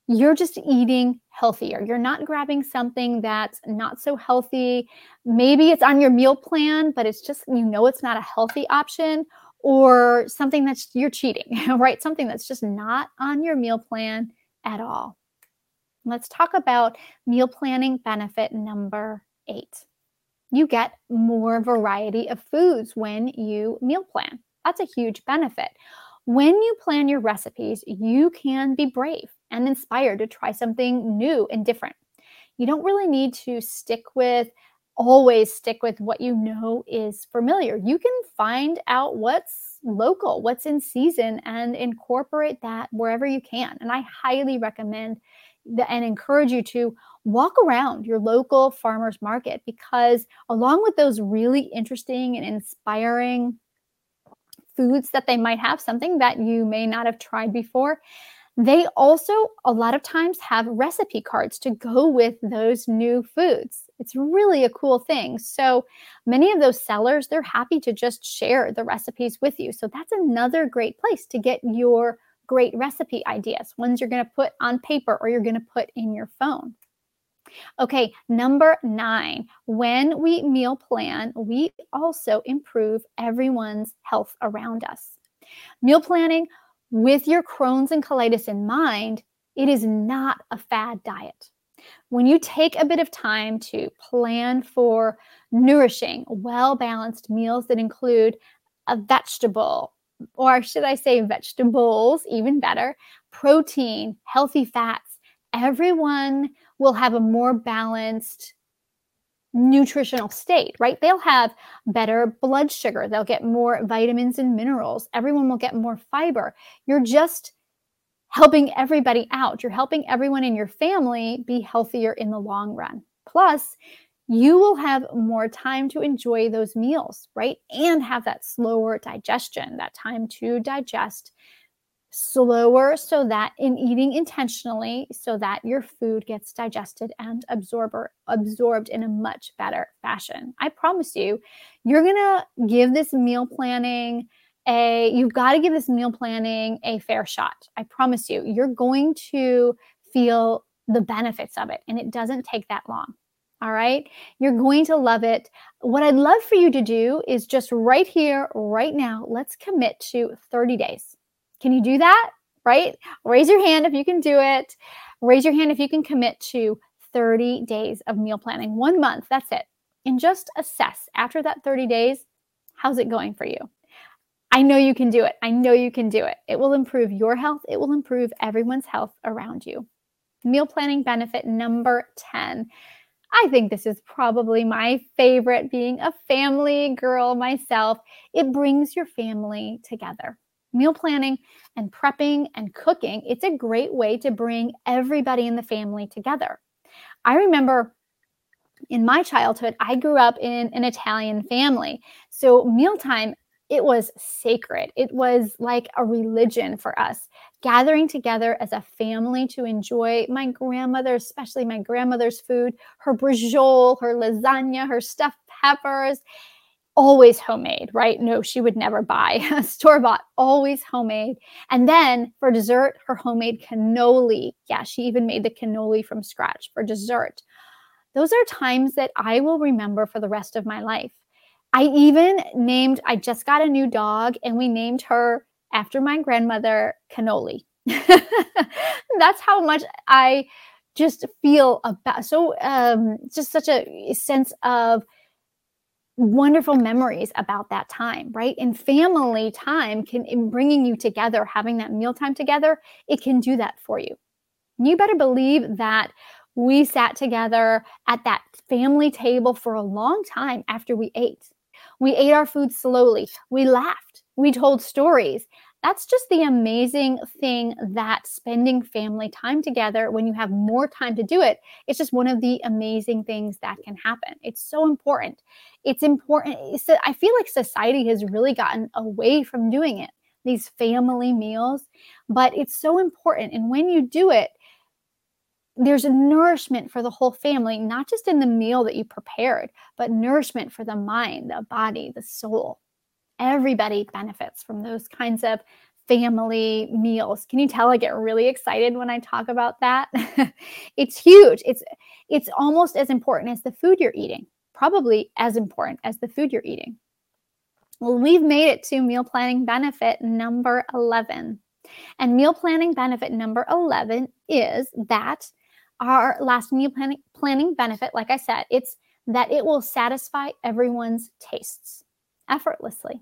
you're just eating healthier. You're not grabbing something that's not so healthy. Maybe it's on your meal plan, but it's just, you know, it's not a healthy option or something that's you're cheating, right? Something that's just not on your meal plan at all. Let's talk about meal planning benefit number eight. You get more variety of foods when you meal plan. That's a huge benefit. When you plan your recipes, you can be brave and inspired to try something new and different. You don't really need to stick with always stick with what you know is familiar. You can find out what's local, what's in season, and incorporate that wherever you can. And I highly recommend and encourage you to walk around your local farmers market because, along with those really interesting and inspiring foods that they might have, something that you may not have tried before. They also, a lot of times, have recipe cards to go with those new foods. It's really a cool thing. So, many of those sellers, they're happy to just share the recipes with you. So, that's another great place to get your great recipe ideas, ones you're going to put on paper or you're going to put in your phone. Okay, number nine, when we meal plan, we also improve everyone's health around us. Meal planning with your Crohn's and colitis in mind, it is not a fad diet. When you take a bit of time to plan for nourishing, well balanced meals that include a vegetable, or should I say vegetables, even better, protein, healthy fats, everyone will have a more balanced nutritional state, right? They'll have better blood sugar, they'll get more vitamins and minerals, everyone will get more fiber. You're just helping everybody out. You're helping everyone in your family be healthier in the long run. Plus, you will have more time to enjoy those meals, right? And have that slower digestion, that time to digest slower so that in eating intentionally so that your food gets digested and absorber absorbed in a much better fashion. I promise you, you're going to give this meal planning a you've got to give this meal planning a fair shot. I promise you, you're going to feel the benefits of it and it doesn't take that long. All right. You're going to love it. What I'd love for you to do is just right here, right now, let's commit to 30 days. Can you do that? Right? Raise your hand if you can do it. Raise your hand if you can commit to 30 days of meal planning, one month. That's it. And just assess after that 30 days, how's it going for you? I know you can do it. I know you can do it. It will improve your health, it will improve everyone's health around you. Meal planning benefit number 10. I think this is probably my favorite being a family girl myself. It brings your family together meal planning and prepping and cooking, it's a great way to bring everybody in the family together. I remember in my childhood, I grew up in an Italian family. So, mealtime, it was sacred. It was like a religion for us, gathering together as a family to enjoy my grandmother, especially my grandmother's food, her braciole, her lasagna, her stuffed peppers always homemade, right? No, she would never buy store bought, always homemade. And then for dessert, her homemade cannoli. Yeah, she even made the cannoli from scratch for dessert. Those are times that I will remember for the rest of my life. I even named, I just got a new dog and we named her after my grandmother, Cannoli. That's how much I just feel about so um just such a sense of wonderful memories about that time, right? And family time can, in bringing you together, having that mealtime together, it can do that for you. You better believe that we sat together at that family table for a long time after we ate. We ate our food slowly. We laughed. We told stories that's just the amazing thing that spending family time together when you have more time to do it it's just one of the amazing things that can happen it's so important it's important i feel like society has really gotten away from doing it these family meals but it's so important and when you do it there's a nourishment for the whole family, not just in the meal that you prepared, but nourishment for the mind, the body, the soul everybody benefits from those kinds of family meals. Can you tell I get really excited when I talk about that? it's huge. It's it's almost as important as the food you're eating. Probably as important as the food you're eating. Well, we've made it to meal planning benefit number 11. And meal planning benefit number 11 is that our last meal planning, planning benefit, like I said, it's that it will satisfy everyone's tastes effortlessly.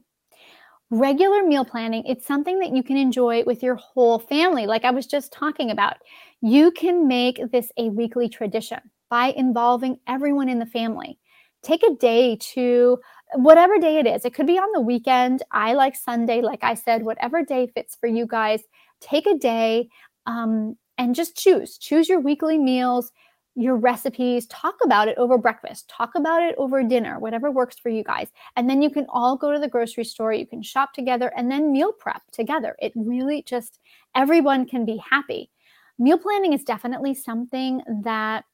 Regular meal planning it's something that you can enjoy with your whole family like i was just talking about. You can make this a weekly tradition by involving everyone in the family. Take a day to whatever day it is it could be on the weekend i like sunday like i said whatever day fits for you guys take a day um, and just choose choose your weekly meals your recipes, talk about it over breakfast, talk about it over dinner, whatever works for you guys. And then you can all go to the grocery store, you can shop together, and then meal prep together. It really just, everyone can be happy. Meal planning is definitely something that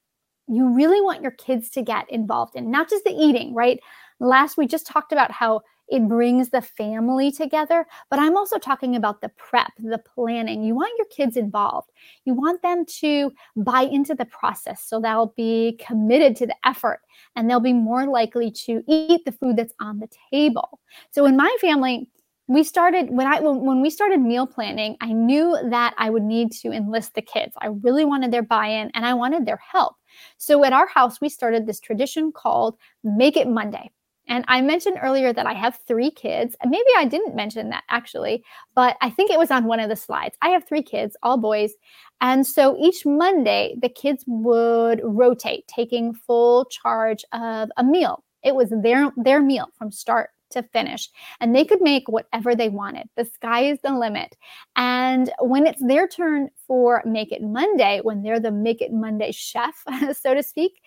you really want your kids to get involved in, not just the eating, right? Last, we just talked about how it brings the family together. But I'm also talking about the prep, the planning. You want your kids involved. You want them to buy into the process so they'll be committed to the effort and they'll be more likely to eat the food that's on the table. So in my family, we started when I when we started meal planning, I knew that I would need to enlist the kids. I really wanted their buy-in and I wanted their help. So at our house, we started this tradition called Make It Monday. And I mentioned earlier that I have three kids. Maybe I didn't mention that actually, but I think it was on one of the slides. I have three kids, all boys. And so each Monday, the kids would rotate, taking full charge of a meal. It was their, their meal from start to finish. And they could make whatever they wanted. The sky is the limit. And when it's their turn for Make It Monday, when they're the Make It Monday chef, so to speak,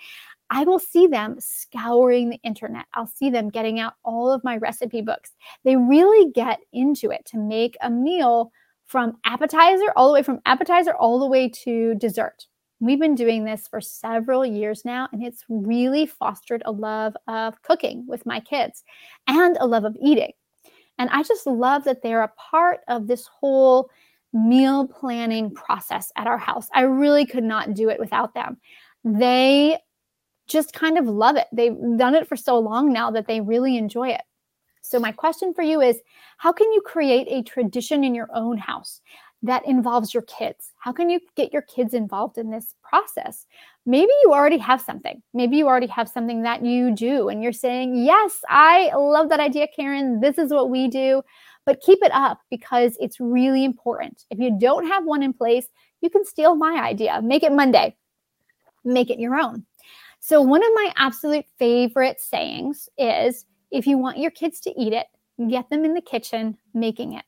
I will see them scouring the internet. I'll see them getting out all of my recipe books. They really get into it to make a meal from appetizer all the way from appetizer all the way to dessert. We've been doing this for several years now, and it's really fostered a love of cooking with my kids and a love of eating. And I just love that they're a part of this whole meal planning process at our house. I really could not do it without them. They just kind of love it. They've done it for so long now that they really enjoy it. So, my question for you is how can you create a tradition in your own house? that involves your kids? How can you get your kids involved in this process? Maybe you already have something. Maybe you already have something that you do and you're saying, Yes, I love that idea, Karyn. This is what we do. But keep it up because it's really important. If you don't have one in place, you can steal my idea. Make it Monday, make it your own. So, one of my absolute favorite sayings is if you want your kids to eat it, get them in the kitchen making it.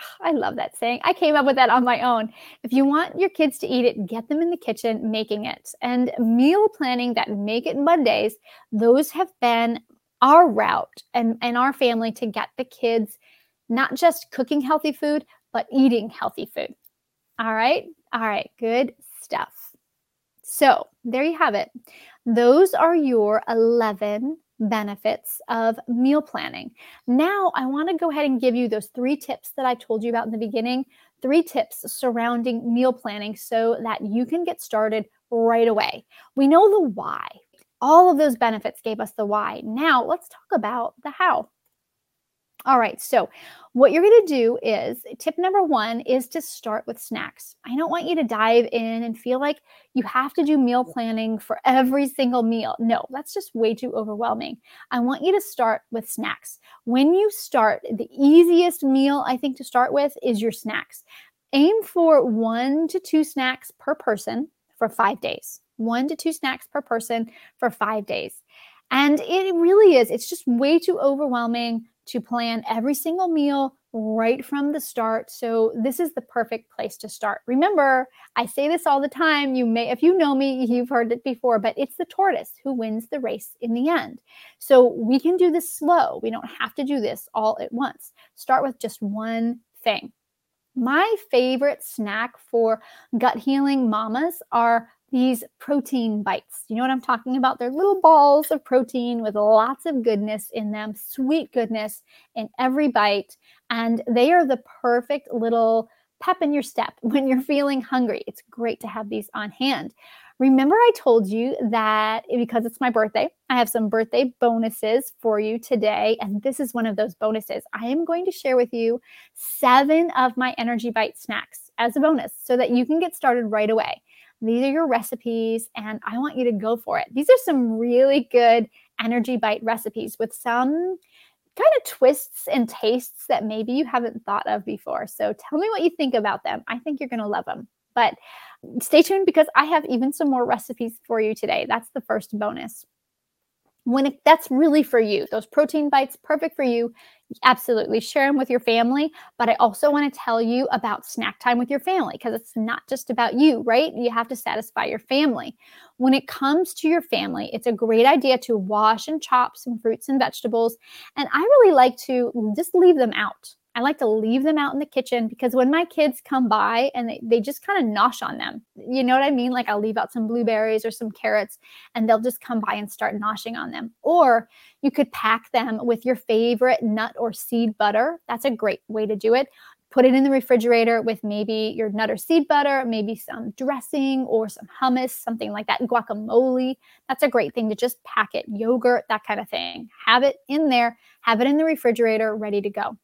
Ah, I love that saying. I came up with that on my own. If you want your kids to eat it, get them in the kitchen making it. And meal planning that make it Mondays, those have been our route and, and our family to get the kids not just cooking healthy food, but eating healthy food. All right. All right. Good stuff. So there you have it. Those are your 11 benefits of meal planning. Now, I want to go ahead and give you those three tips that I told you about in the beginning, three tips surrounding meal planning so that you can get started right away. We know the why. All of those benefits gave us the why. Now, let's talk about the how. All right, so what you're going to do is tip number one is to start with snacks. I don't want you to dive in and feel like you have to do meal planning for every single meal. No, that's just way too overwhelming. I want you to start with snacks. When you start, the easiest meal I think to start with is your snacks. Aim for one to two snacks per person for five days. One to two snacks per person for five days. And it really is, it's just way too overwhelming to plan every single meal right from the start. So this is the perfect place to start. Remember, I say this all the time. You may, if you know me, you've heard it before, but it's the tortoise who wins the race in the end. So we can do this slow. We don't have to do this all at once. Start with just one thing. My favorite snack for gut healing mamas are these protein bites. You know what I'm talking about? They're little balls of protein with lots of goodness in them, sweet goodness in every bite. And they are the perfect little pep in your step when you're feeling hungry. It's great to have these on hand. Remember, I told you that because it's my birthday, I have some birthday bonuses for you today. And this is one of those bonuses. I am going to share with you seven of my Energy Bite snacks as a bonus so that you can get started right away. These are your recipes, and I want you to go for it. These are some really good energy bite recipes with some kind of twists and tastes that maybe you haven't thought of before. So tell me what you think about them. I think you're going to love them. But stay tuned because I have even some more recipes for you today. That's the first bonus when it, that's really for you. Those protein bites perfect for you. Absolutely share them with your family but i also want to tell you about snack time with your family because it's not just about you right? You have to satisfy your family. When it comes to your family it's a great idea to wash and chop some fruits and vegetables and i really like to mm, just leave them out I like to leave them out in the kitchen because when my kids come by and they, they just kind of nosh on them, you know what I mean? Like I'll leave out some blueberries or some carrots and they'll just come by and start noshing on them. Or you could pack them with your favorite nut or seed butter. That's a great way to do it. Put it in the refrigerator with maybe your nut or seed butter, maybe some dressing or some hummus, something like that, guacamole. That's a great thing to just pack it, yogurt, that kind of thing. Have it in there, have it in the refrigerator, ready to go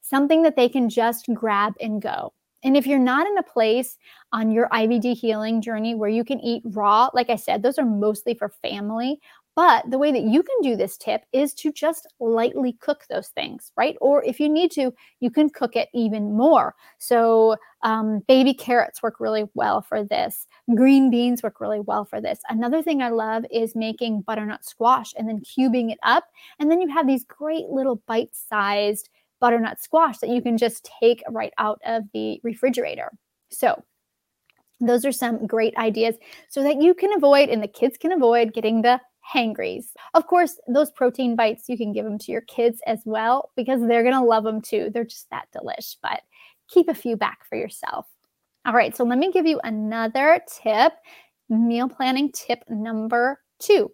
something that they can just grab and go. And if you're not in a place on your IBD healing journey where you can eat raw, like I said, those are mostly for family. But the way that you can do this tip is to just lightly cook those things, right? Or if you need to, you can cook it even more. So, um, baby carrots work really well for this. Green beans work really well for this. Another thing I love is making butternut squash and then cubing it up. And then you have these great little bite sized butternut squash that you can just take right out of the refrigerator. So, Those are some great ideas so that you can avoid and the kids can avoid getting the hangries. Of course, those protein bites, you can give them to your kids as well because they're going to love them too. They're just that delish, but keep a few back for yourself. All right, so let me give you another tip meal planning tip number two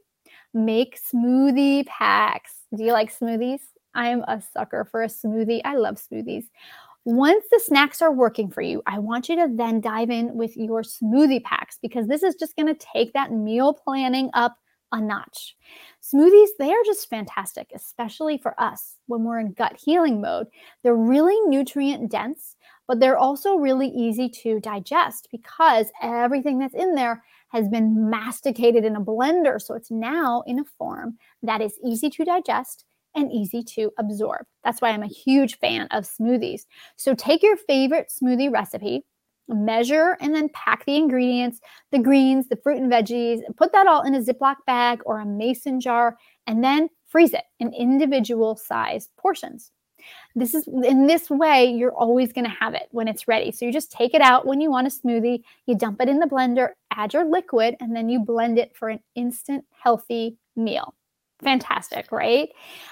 make smoothie packs. Do you like smoothies? I'm a sucker for a smoothie. I love smoothies. Once the snacks are working for you, I want you to then dive in with your smoothie packs because this is just going to take that meal planning up a notch. Smoothies, they are just fantastic, especially for us when we're in gut healing mode. They're really nutrient dense, but they're also really easy to digest because everything that's in there has been masticated in a blender. So it's now in a form that is easy to digest and easy to absorb. That's why I'm a huge fan of smoothies. So take your favorite smoothie recipe, measure and then pack the ingredients, the greens, the fruit and veggies, put that all in a Ziploc bag or a mason jar, and then freeze it in individual size portions. This is in this way, you're always going to have it when it's ready. So you just take it out when you want a smoothie, you dump it in the blender, add your liquid, and then you blend it for an instant healthy meal fantastic, right?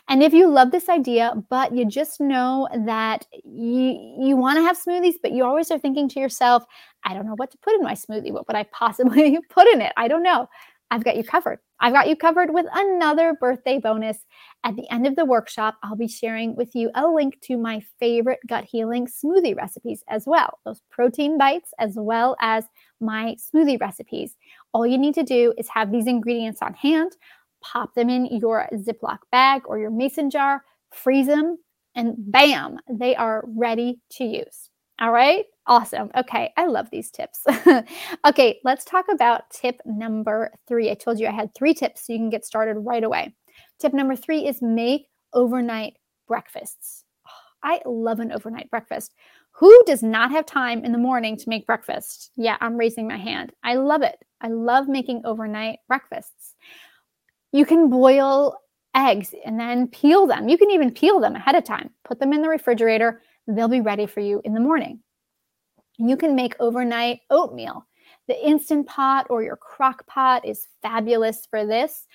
And if you love this idea, but you just know that you you want to have smoothies, but you always are thinking to yourself, I don't know what to put in my smoothie. What would I possibly put in it? I don't know. I've got you covered. I've got you covered with another birthday bonus. At the end of the workshop, I'll be sharing with you a link to my favorite gut healing smoothie recipes as well. Those protein bites, as well as my smoothie recipes. All you need to do is have these ingredients on hand pop them in your Ziploc bag or your mason jar, freeze them, and bam, they are ready to use. All right, awesome. Okay, I love these tips. okay, let's talk about tip number three. I told you I had three tips so you can get started right away. Tip number three is make overnight breakfasts. Oh, I love an overnight breakfast. Who does not have time in the morning to make breakfast? Yeah, I'm raising my hand. I love it. I love making overnight breakfasts. You can boil eggs and then peel them. You can even peel them ahead of time. Put them in the refrigerator. They'll be ready for you in the morning. You can make overnight oatmeal. The Instant Pot or your crock pot is fabulous for this.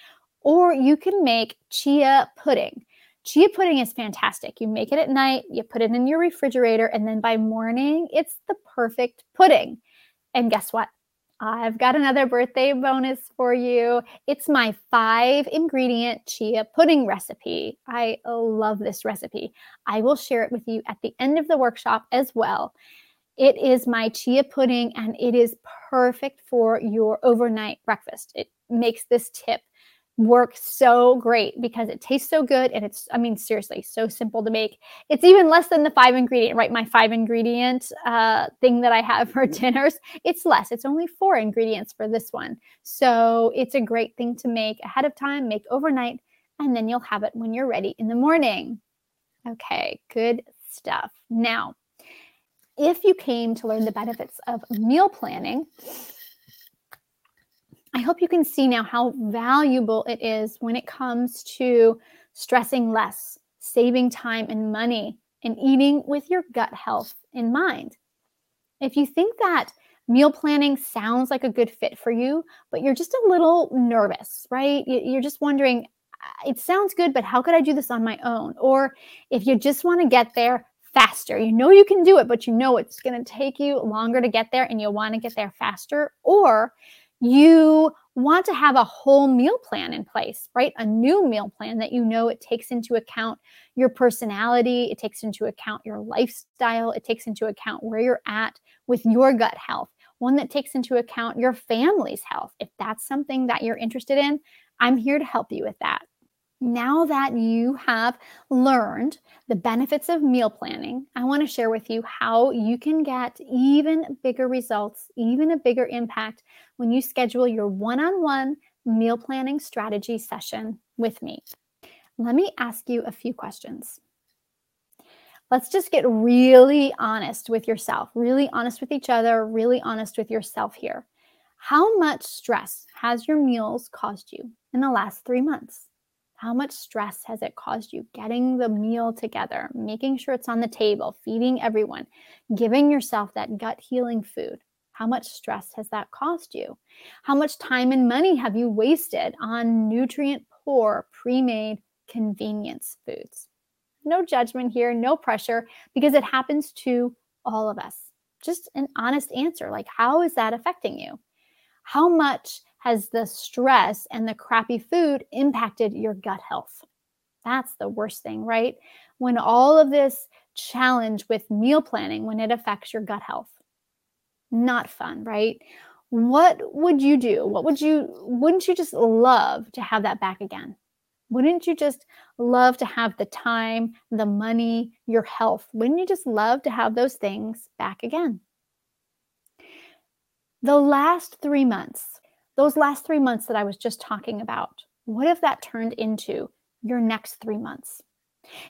Or you can make chia pudding. Chia pudding is fantastic. You make it at night, you put it in your refrigerator, and then by morning, it's the perfect pudding. And guess what? I've got another birthday bonus for you. It's my five ingredient chia pudding recipe. I love this recipe. I will share it with you at the end of the workshop as well. It is my chia pudding and it is perfect for your overnight breakfast. It makes this tip work so great because it tastes so good and it's i mean seriously so simple to make. It's even less than the five ingredient right? My five ingredient uh, thing that i have for dinners it's less. It's only four ingredients for this one. So it's a great thing to make ahead of time make overnight and then you'll have it when you're ready in the morning. Okay good stuff. Now if you came to learn the benefits of meal planning I hope you can see now how valuable it is when it comes to stressing less, saving time and money, and eating with your gut health in mind. If you think that meal planning sounds like a good fit for you, but you're just a little nervous, right? You're just wondering, it sounds good, but how could I do this on my own? Or if you just want to get there faster, you know you can do it, but you know it's going to take you longer to get there and you want to get there faster. Or you want to have a whole meal plan in place, right? A new meal plan that you know it takes into account your personality, it takes into account your lifestyle, it takes into account where you're at with your gut health, one that takes into account your family's health. If that's something that you're interested in, I'm here to help you with that. Now that you have learned the benefits of meal planning, I want to share with you how you can get even bigger results, even a bigger impact when you schedule your one on one meal planning strategy session with me. Let me ask you a few questions. Let's just get really honest with yourself, really honest with each other, really honest with yourself here. How much stress has your meals caused you in the last three months? How much stress has it caused you getting the meal together, making sure it's on the table, feeding everyone, giving yourself that gut healing food? How much stress has that cost you? How much time and money have you wasted on nutrient poor, pre made convenience foods? No judgment here, no pressure, because it happens to all of us. Just an honest answer like, how is that affecting you? How much has the stress and the crappy food impacted your gut health? That's the worst thing, right? When all of this challenge with meal planning, when it affects your gut health. Not fun, right? What would you do? What would you, wouldn't you just love to have that back again? Wouldn't you just love to have the time, the money, your health? Wouldn't you just love to have those things back again? The last three months, those last three months that I was just talking about, what if that turned into your next three months?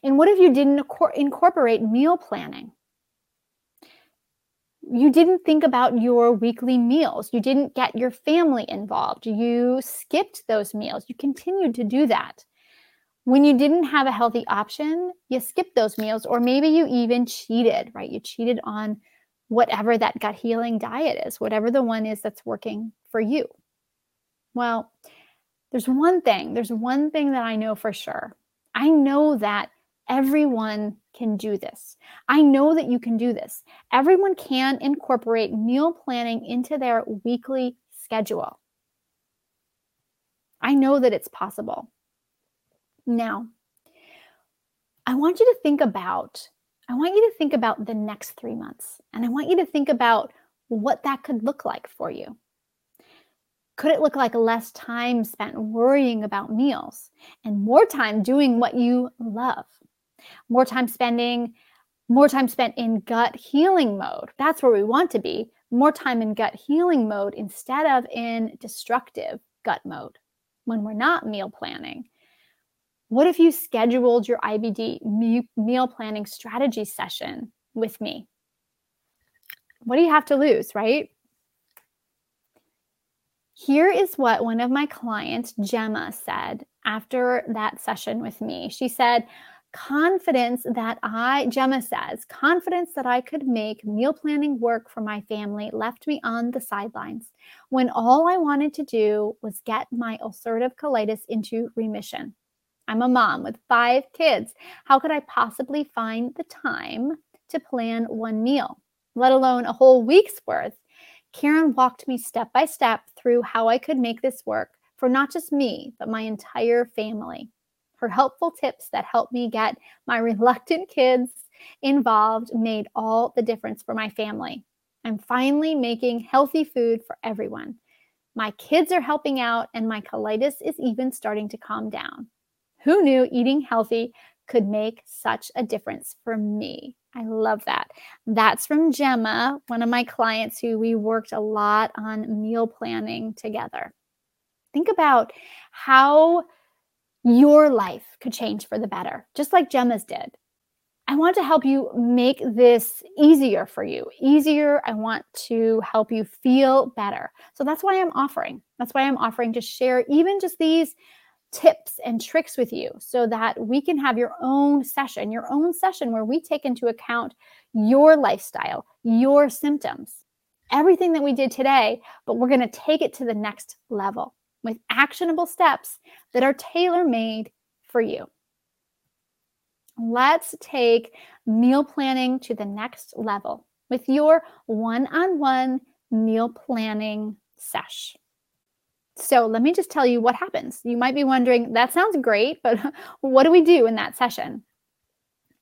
And what if you didn't incorporate meal planning? You didn't think about your weekly meals. You didn't get your family involved. You skipped those meals. You continued to do that. When you didn't have a healthy option, you skipped those meals, or maybe you even cheated, right? You cheated on whatever that gut healing diet is, whatever the one is that's working for you. Well, there's one thing, there's one thing that I know for sure. I know that everyone can do this. I know that you can do this. Everyone can incorporate meal planning into their weekly schedule. I know that it's possible. Now, I want you to think about I want you to think about the next 3 months and I want you to think about what that could look like for you. Could it look like less time spent worrying about meals and more time doing what you love? More time spending, more time spent in gut healing mode. That's where we want to be. More time in gut healing mode instead of in destructive gut mode when we're not meal planning. What if you scheduled your IBD meal planning strategy session with me? What do you have to lose, right? Here is what one of my clients, Gemma, said after that session with me. She said, confidence that I, Gemma says, confidence that I could make meal planning work for my family left me on the sidelines when all I wanted to do was get my ulcerative colitis into remission. I'm a mom with five kids. How could I possibly find the time to plan one meal, let alone a whole week's worth? Karyn walked me step by step through how I could make this work for not just me, but my entire family. Her helpful tips that helped me get my reluctant kids involved made all the difference for my family. I'm finally making healthy food for everyone. My kids are helping out, and my colitis is even starting to calm down. Who knew eating healthy could make such a difference for me? I love that. That's from Gemma, one of my clients who we worked a lot on meal planning together. Think about how your life could change for the better, just like Gemma's did. I want to help you make this easier for you. Easier. I want to help you feel better. So that's why I'm offering. That's why I'm offering to share even just these tips and tricks with you so that we can have your own session, your own session where we take into account your lifestyle, your symptoms, everything that we did today, but we're going to take it to the next level with actionable steps that are tailor made for you. Let's take meal planning to the next level with your one on one meal planning sesh. So let me just tell you what happens. You might be wondering, that sounds great, but what do we do in that session?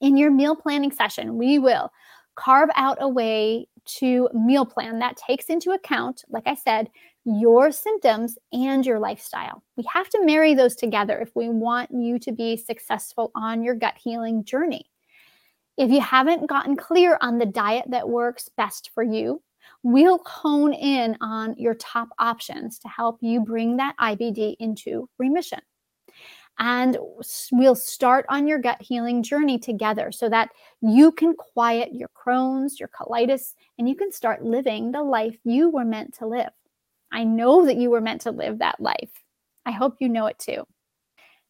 In your meal planning session, we will carve out a way to meal plan that takes into account, like I said, your symptoms and your lifestyle. We have to marry those together if we want you to be successful on your gut healing journey. If you haven't gotten clear on the diet that works best for you, we'll hone in on your top options to help you bring that IBD into remission. And we'll start on your gut healing journey together so that you can quiet your Crohn's, your colitis, and you can start living the life you were meant to live. I know that you were meant to live that life. I hope you know it too.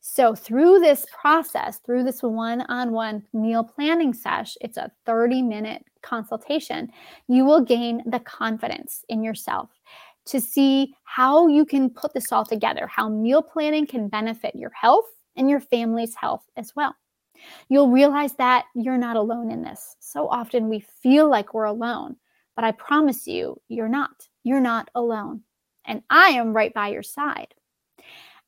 So, through this process, through this one on one meal planning sesh, it's a 30 minute consultation, you will gain the confidence in yourself to see how you can put this all together, how meal planning can benefit your health and your family's health as well. You'll realize that you're not alone in this. So often we feel like we're alone, but I promise you, you're not. You're not alone. And I am right by your side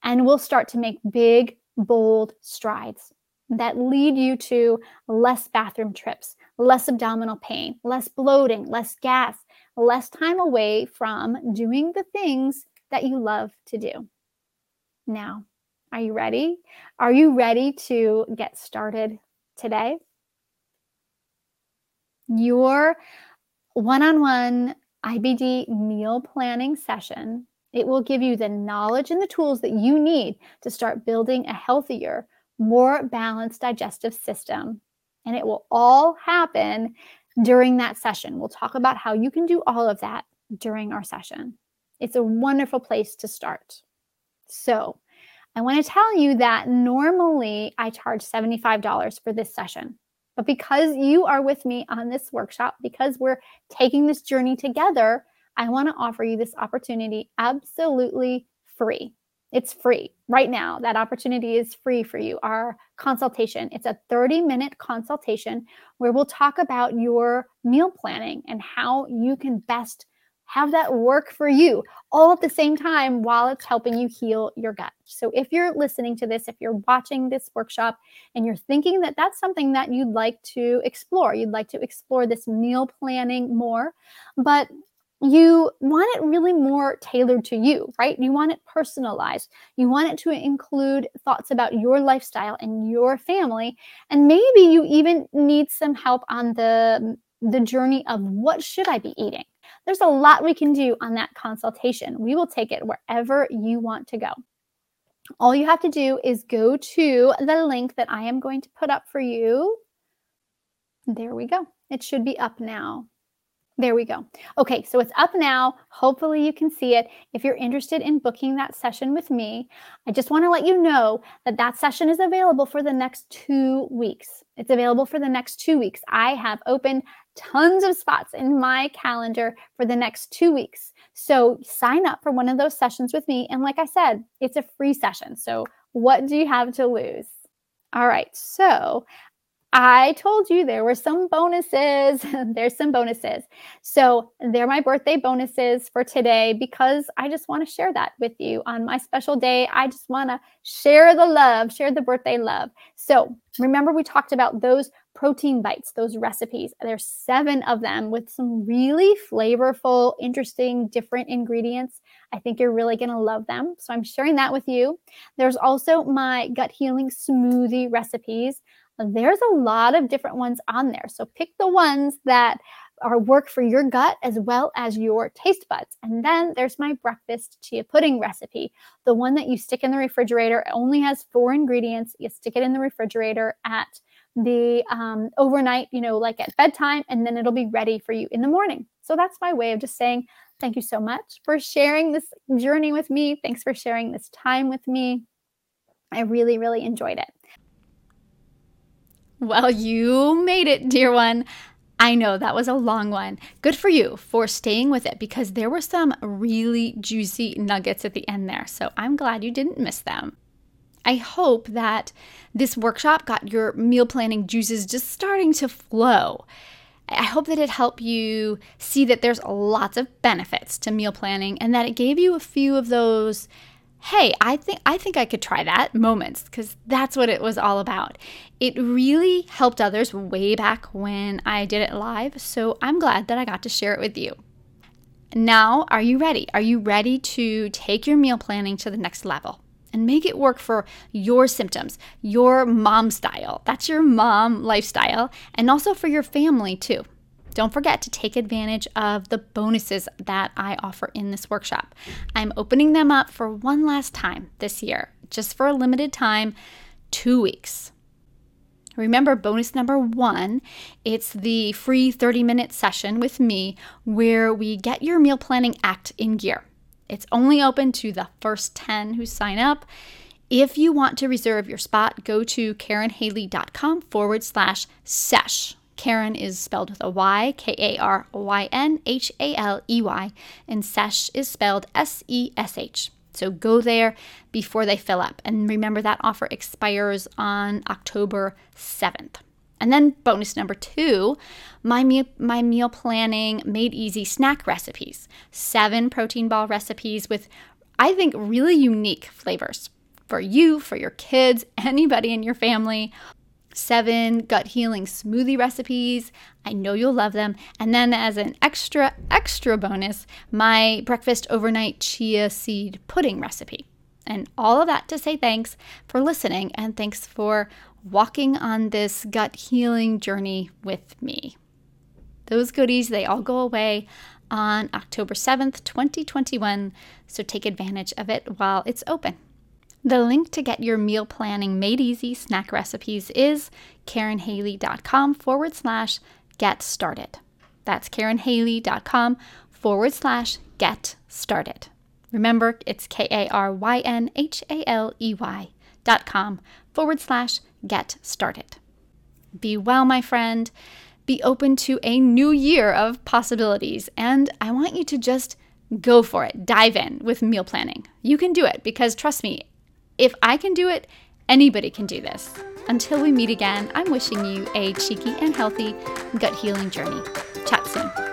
and we'll start to make big, bold strides that lead you to less bathroom trips, less abdominal pain, less bloating, less gas, less time away from doing the things that you love to do. Now, are you ready? Are you ready to get started today? Your one on one IBD meal planning session it will give you the knowledge and the tools that you need to start building a healthier, more balanced digestive system. And it will all happen during that session. We'll talk about how you can do all of that during our session. It's a wonderful place to start. So, I want to tell you that normally I charge $75 for this session. But because you are with me on this workshop, because we're taking this journey together, I want to offer you this opportunity absolutely free. It's free right now. That opportunity is free for you. Our consultation, it's a 30 minute consultation where we'll talk about your meal planning and how you can best have that work for you all at the same time while it's helping you heal your gut. So, if you're listening to this, if you're watching this workshop and you're thinking that that's something that you'd like to explore, you'd like to explore this meal planning more, but you want it really more tailored to you, right? You want it personalized. You want it to include thoughts about your lifestyle and your family. And maybe you even need some help on the the journey of what should I be eating? There's a lot we can do on that consultation. We will take it wherever you want to go. All you have to do is go to the link that I am going to put up for you. There we go. It should be up now. There we go. Okay, so it's up now. Hopefully, you can see it. If you're interested in booking that session with me, I just want to let you know that that session is available for the next two weeks. It's available for the next two weeks. I have opened tons of spots in my calendar for the next two weeks. So sign up for one of those sessions with me. And like I said, it's a free session. So, what do you have to lose? All right, so I told you there were some bonuses. There's some bonuses. So, they're my birthday bonuses for today because I just want to share that with you on my special day. I just want to share the love, share the birthday love. So, remember, we talked about those protein bites, those recipes. There's seven of them with some really flavorful, interesting, different ingredients. I think you're really going to love them. So, I'm sharing that with you. There's also my gut healing smoothie recipes there's a lot of different ones on there. So pick the ones that are work for your gut as well as your taste buds. And then there's my breakfast chia pudding recipe, the one that you stick in the refrigerator. It only has four ingredients. You stick it in the refrigerator at the um, overnight, you know, like at bedtime, and then it'll be ready for you in the morning. So that's my way of just saying thank you so much for sharing this journey with me. Thanks for sharing this time with me. I really, really enjoyed it. Well, you made it, dear one. I know that was a long one. Good for you for staying with it because there were some really juicy nuggets at the end there. So I'm glad you didn't miss them. I hope that this workshop got your meal planning juices just starting to flow. I hope that it helped you see that there's lots of benefits to meal planning and that it gave you a few of those hey, I think I think I could try that moments because that's what it was all about. It really helped others way back when I did it live, so I'm glad that I got to share it with you. Now, are you ready? Are you ready to take your meal planning to the next level? And make it work for your symptoms, your mom style. That's your mom lifestyle, and also for your family too. Don't forget to take advantage of the bonuses that I offer in this workshop. I'm opening them up for one last time this year, just for a limited time, two weeks. Remember, bonus number one, it's the free 30 minute session with me where we get your meal planning act in gear. It's only open to the first 10 who sign up. If you want to reserve your spot, go to karynhaley.com forward slash sesh. Karyn is spelled with a Y, K A R Y N H A L E Y, and sesh is spelled S E S H. So go there before they fill up. And remember that offer expires on October 7th. And then bonus number two, my meal, my meal planning made easy snack recipes. Seven protein ball recipes with, I think, really unique flavors for you, for your kids, anybody in your family. Seven gut healing smoothie recipes. I know you'll love them. And then, as an extra, extra bonus, my breakfast overnight chia seed pudding recipe. And all of that to say thanks for listening and thanks for walking on this gut healing journey with me. Those goodies, they all go away on October 7th, 2021, so take advantage of it while it's open. The link to get your meal planning made easy snack recipes is karynhaley.com forward slash get started. That's karynhaley.com forward slash get started. Remember, it's K A R Y N H A L E Y dot com forward slash get started. Be well, my friend. Be open to a new year of possibilities. And I want you to just go for it. Dive in with meal planning. You can do it because trust me, if I can do it, anybody can do this. Until we meet again, I'm wishing you a cheeky and healthy gut healing journey. Chat soon.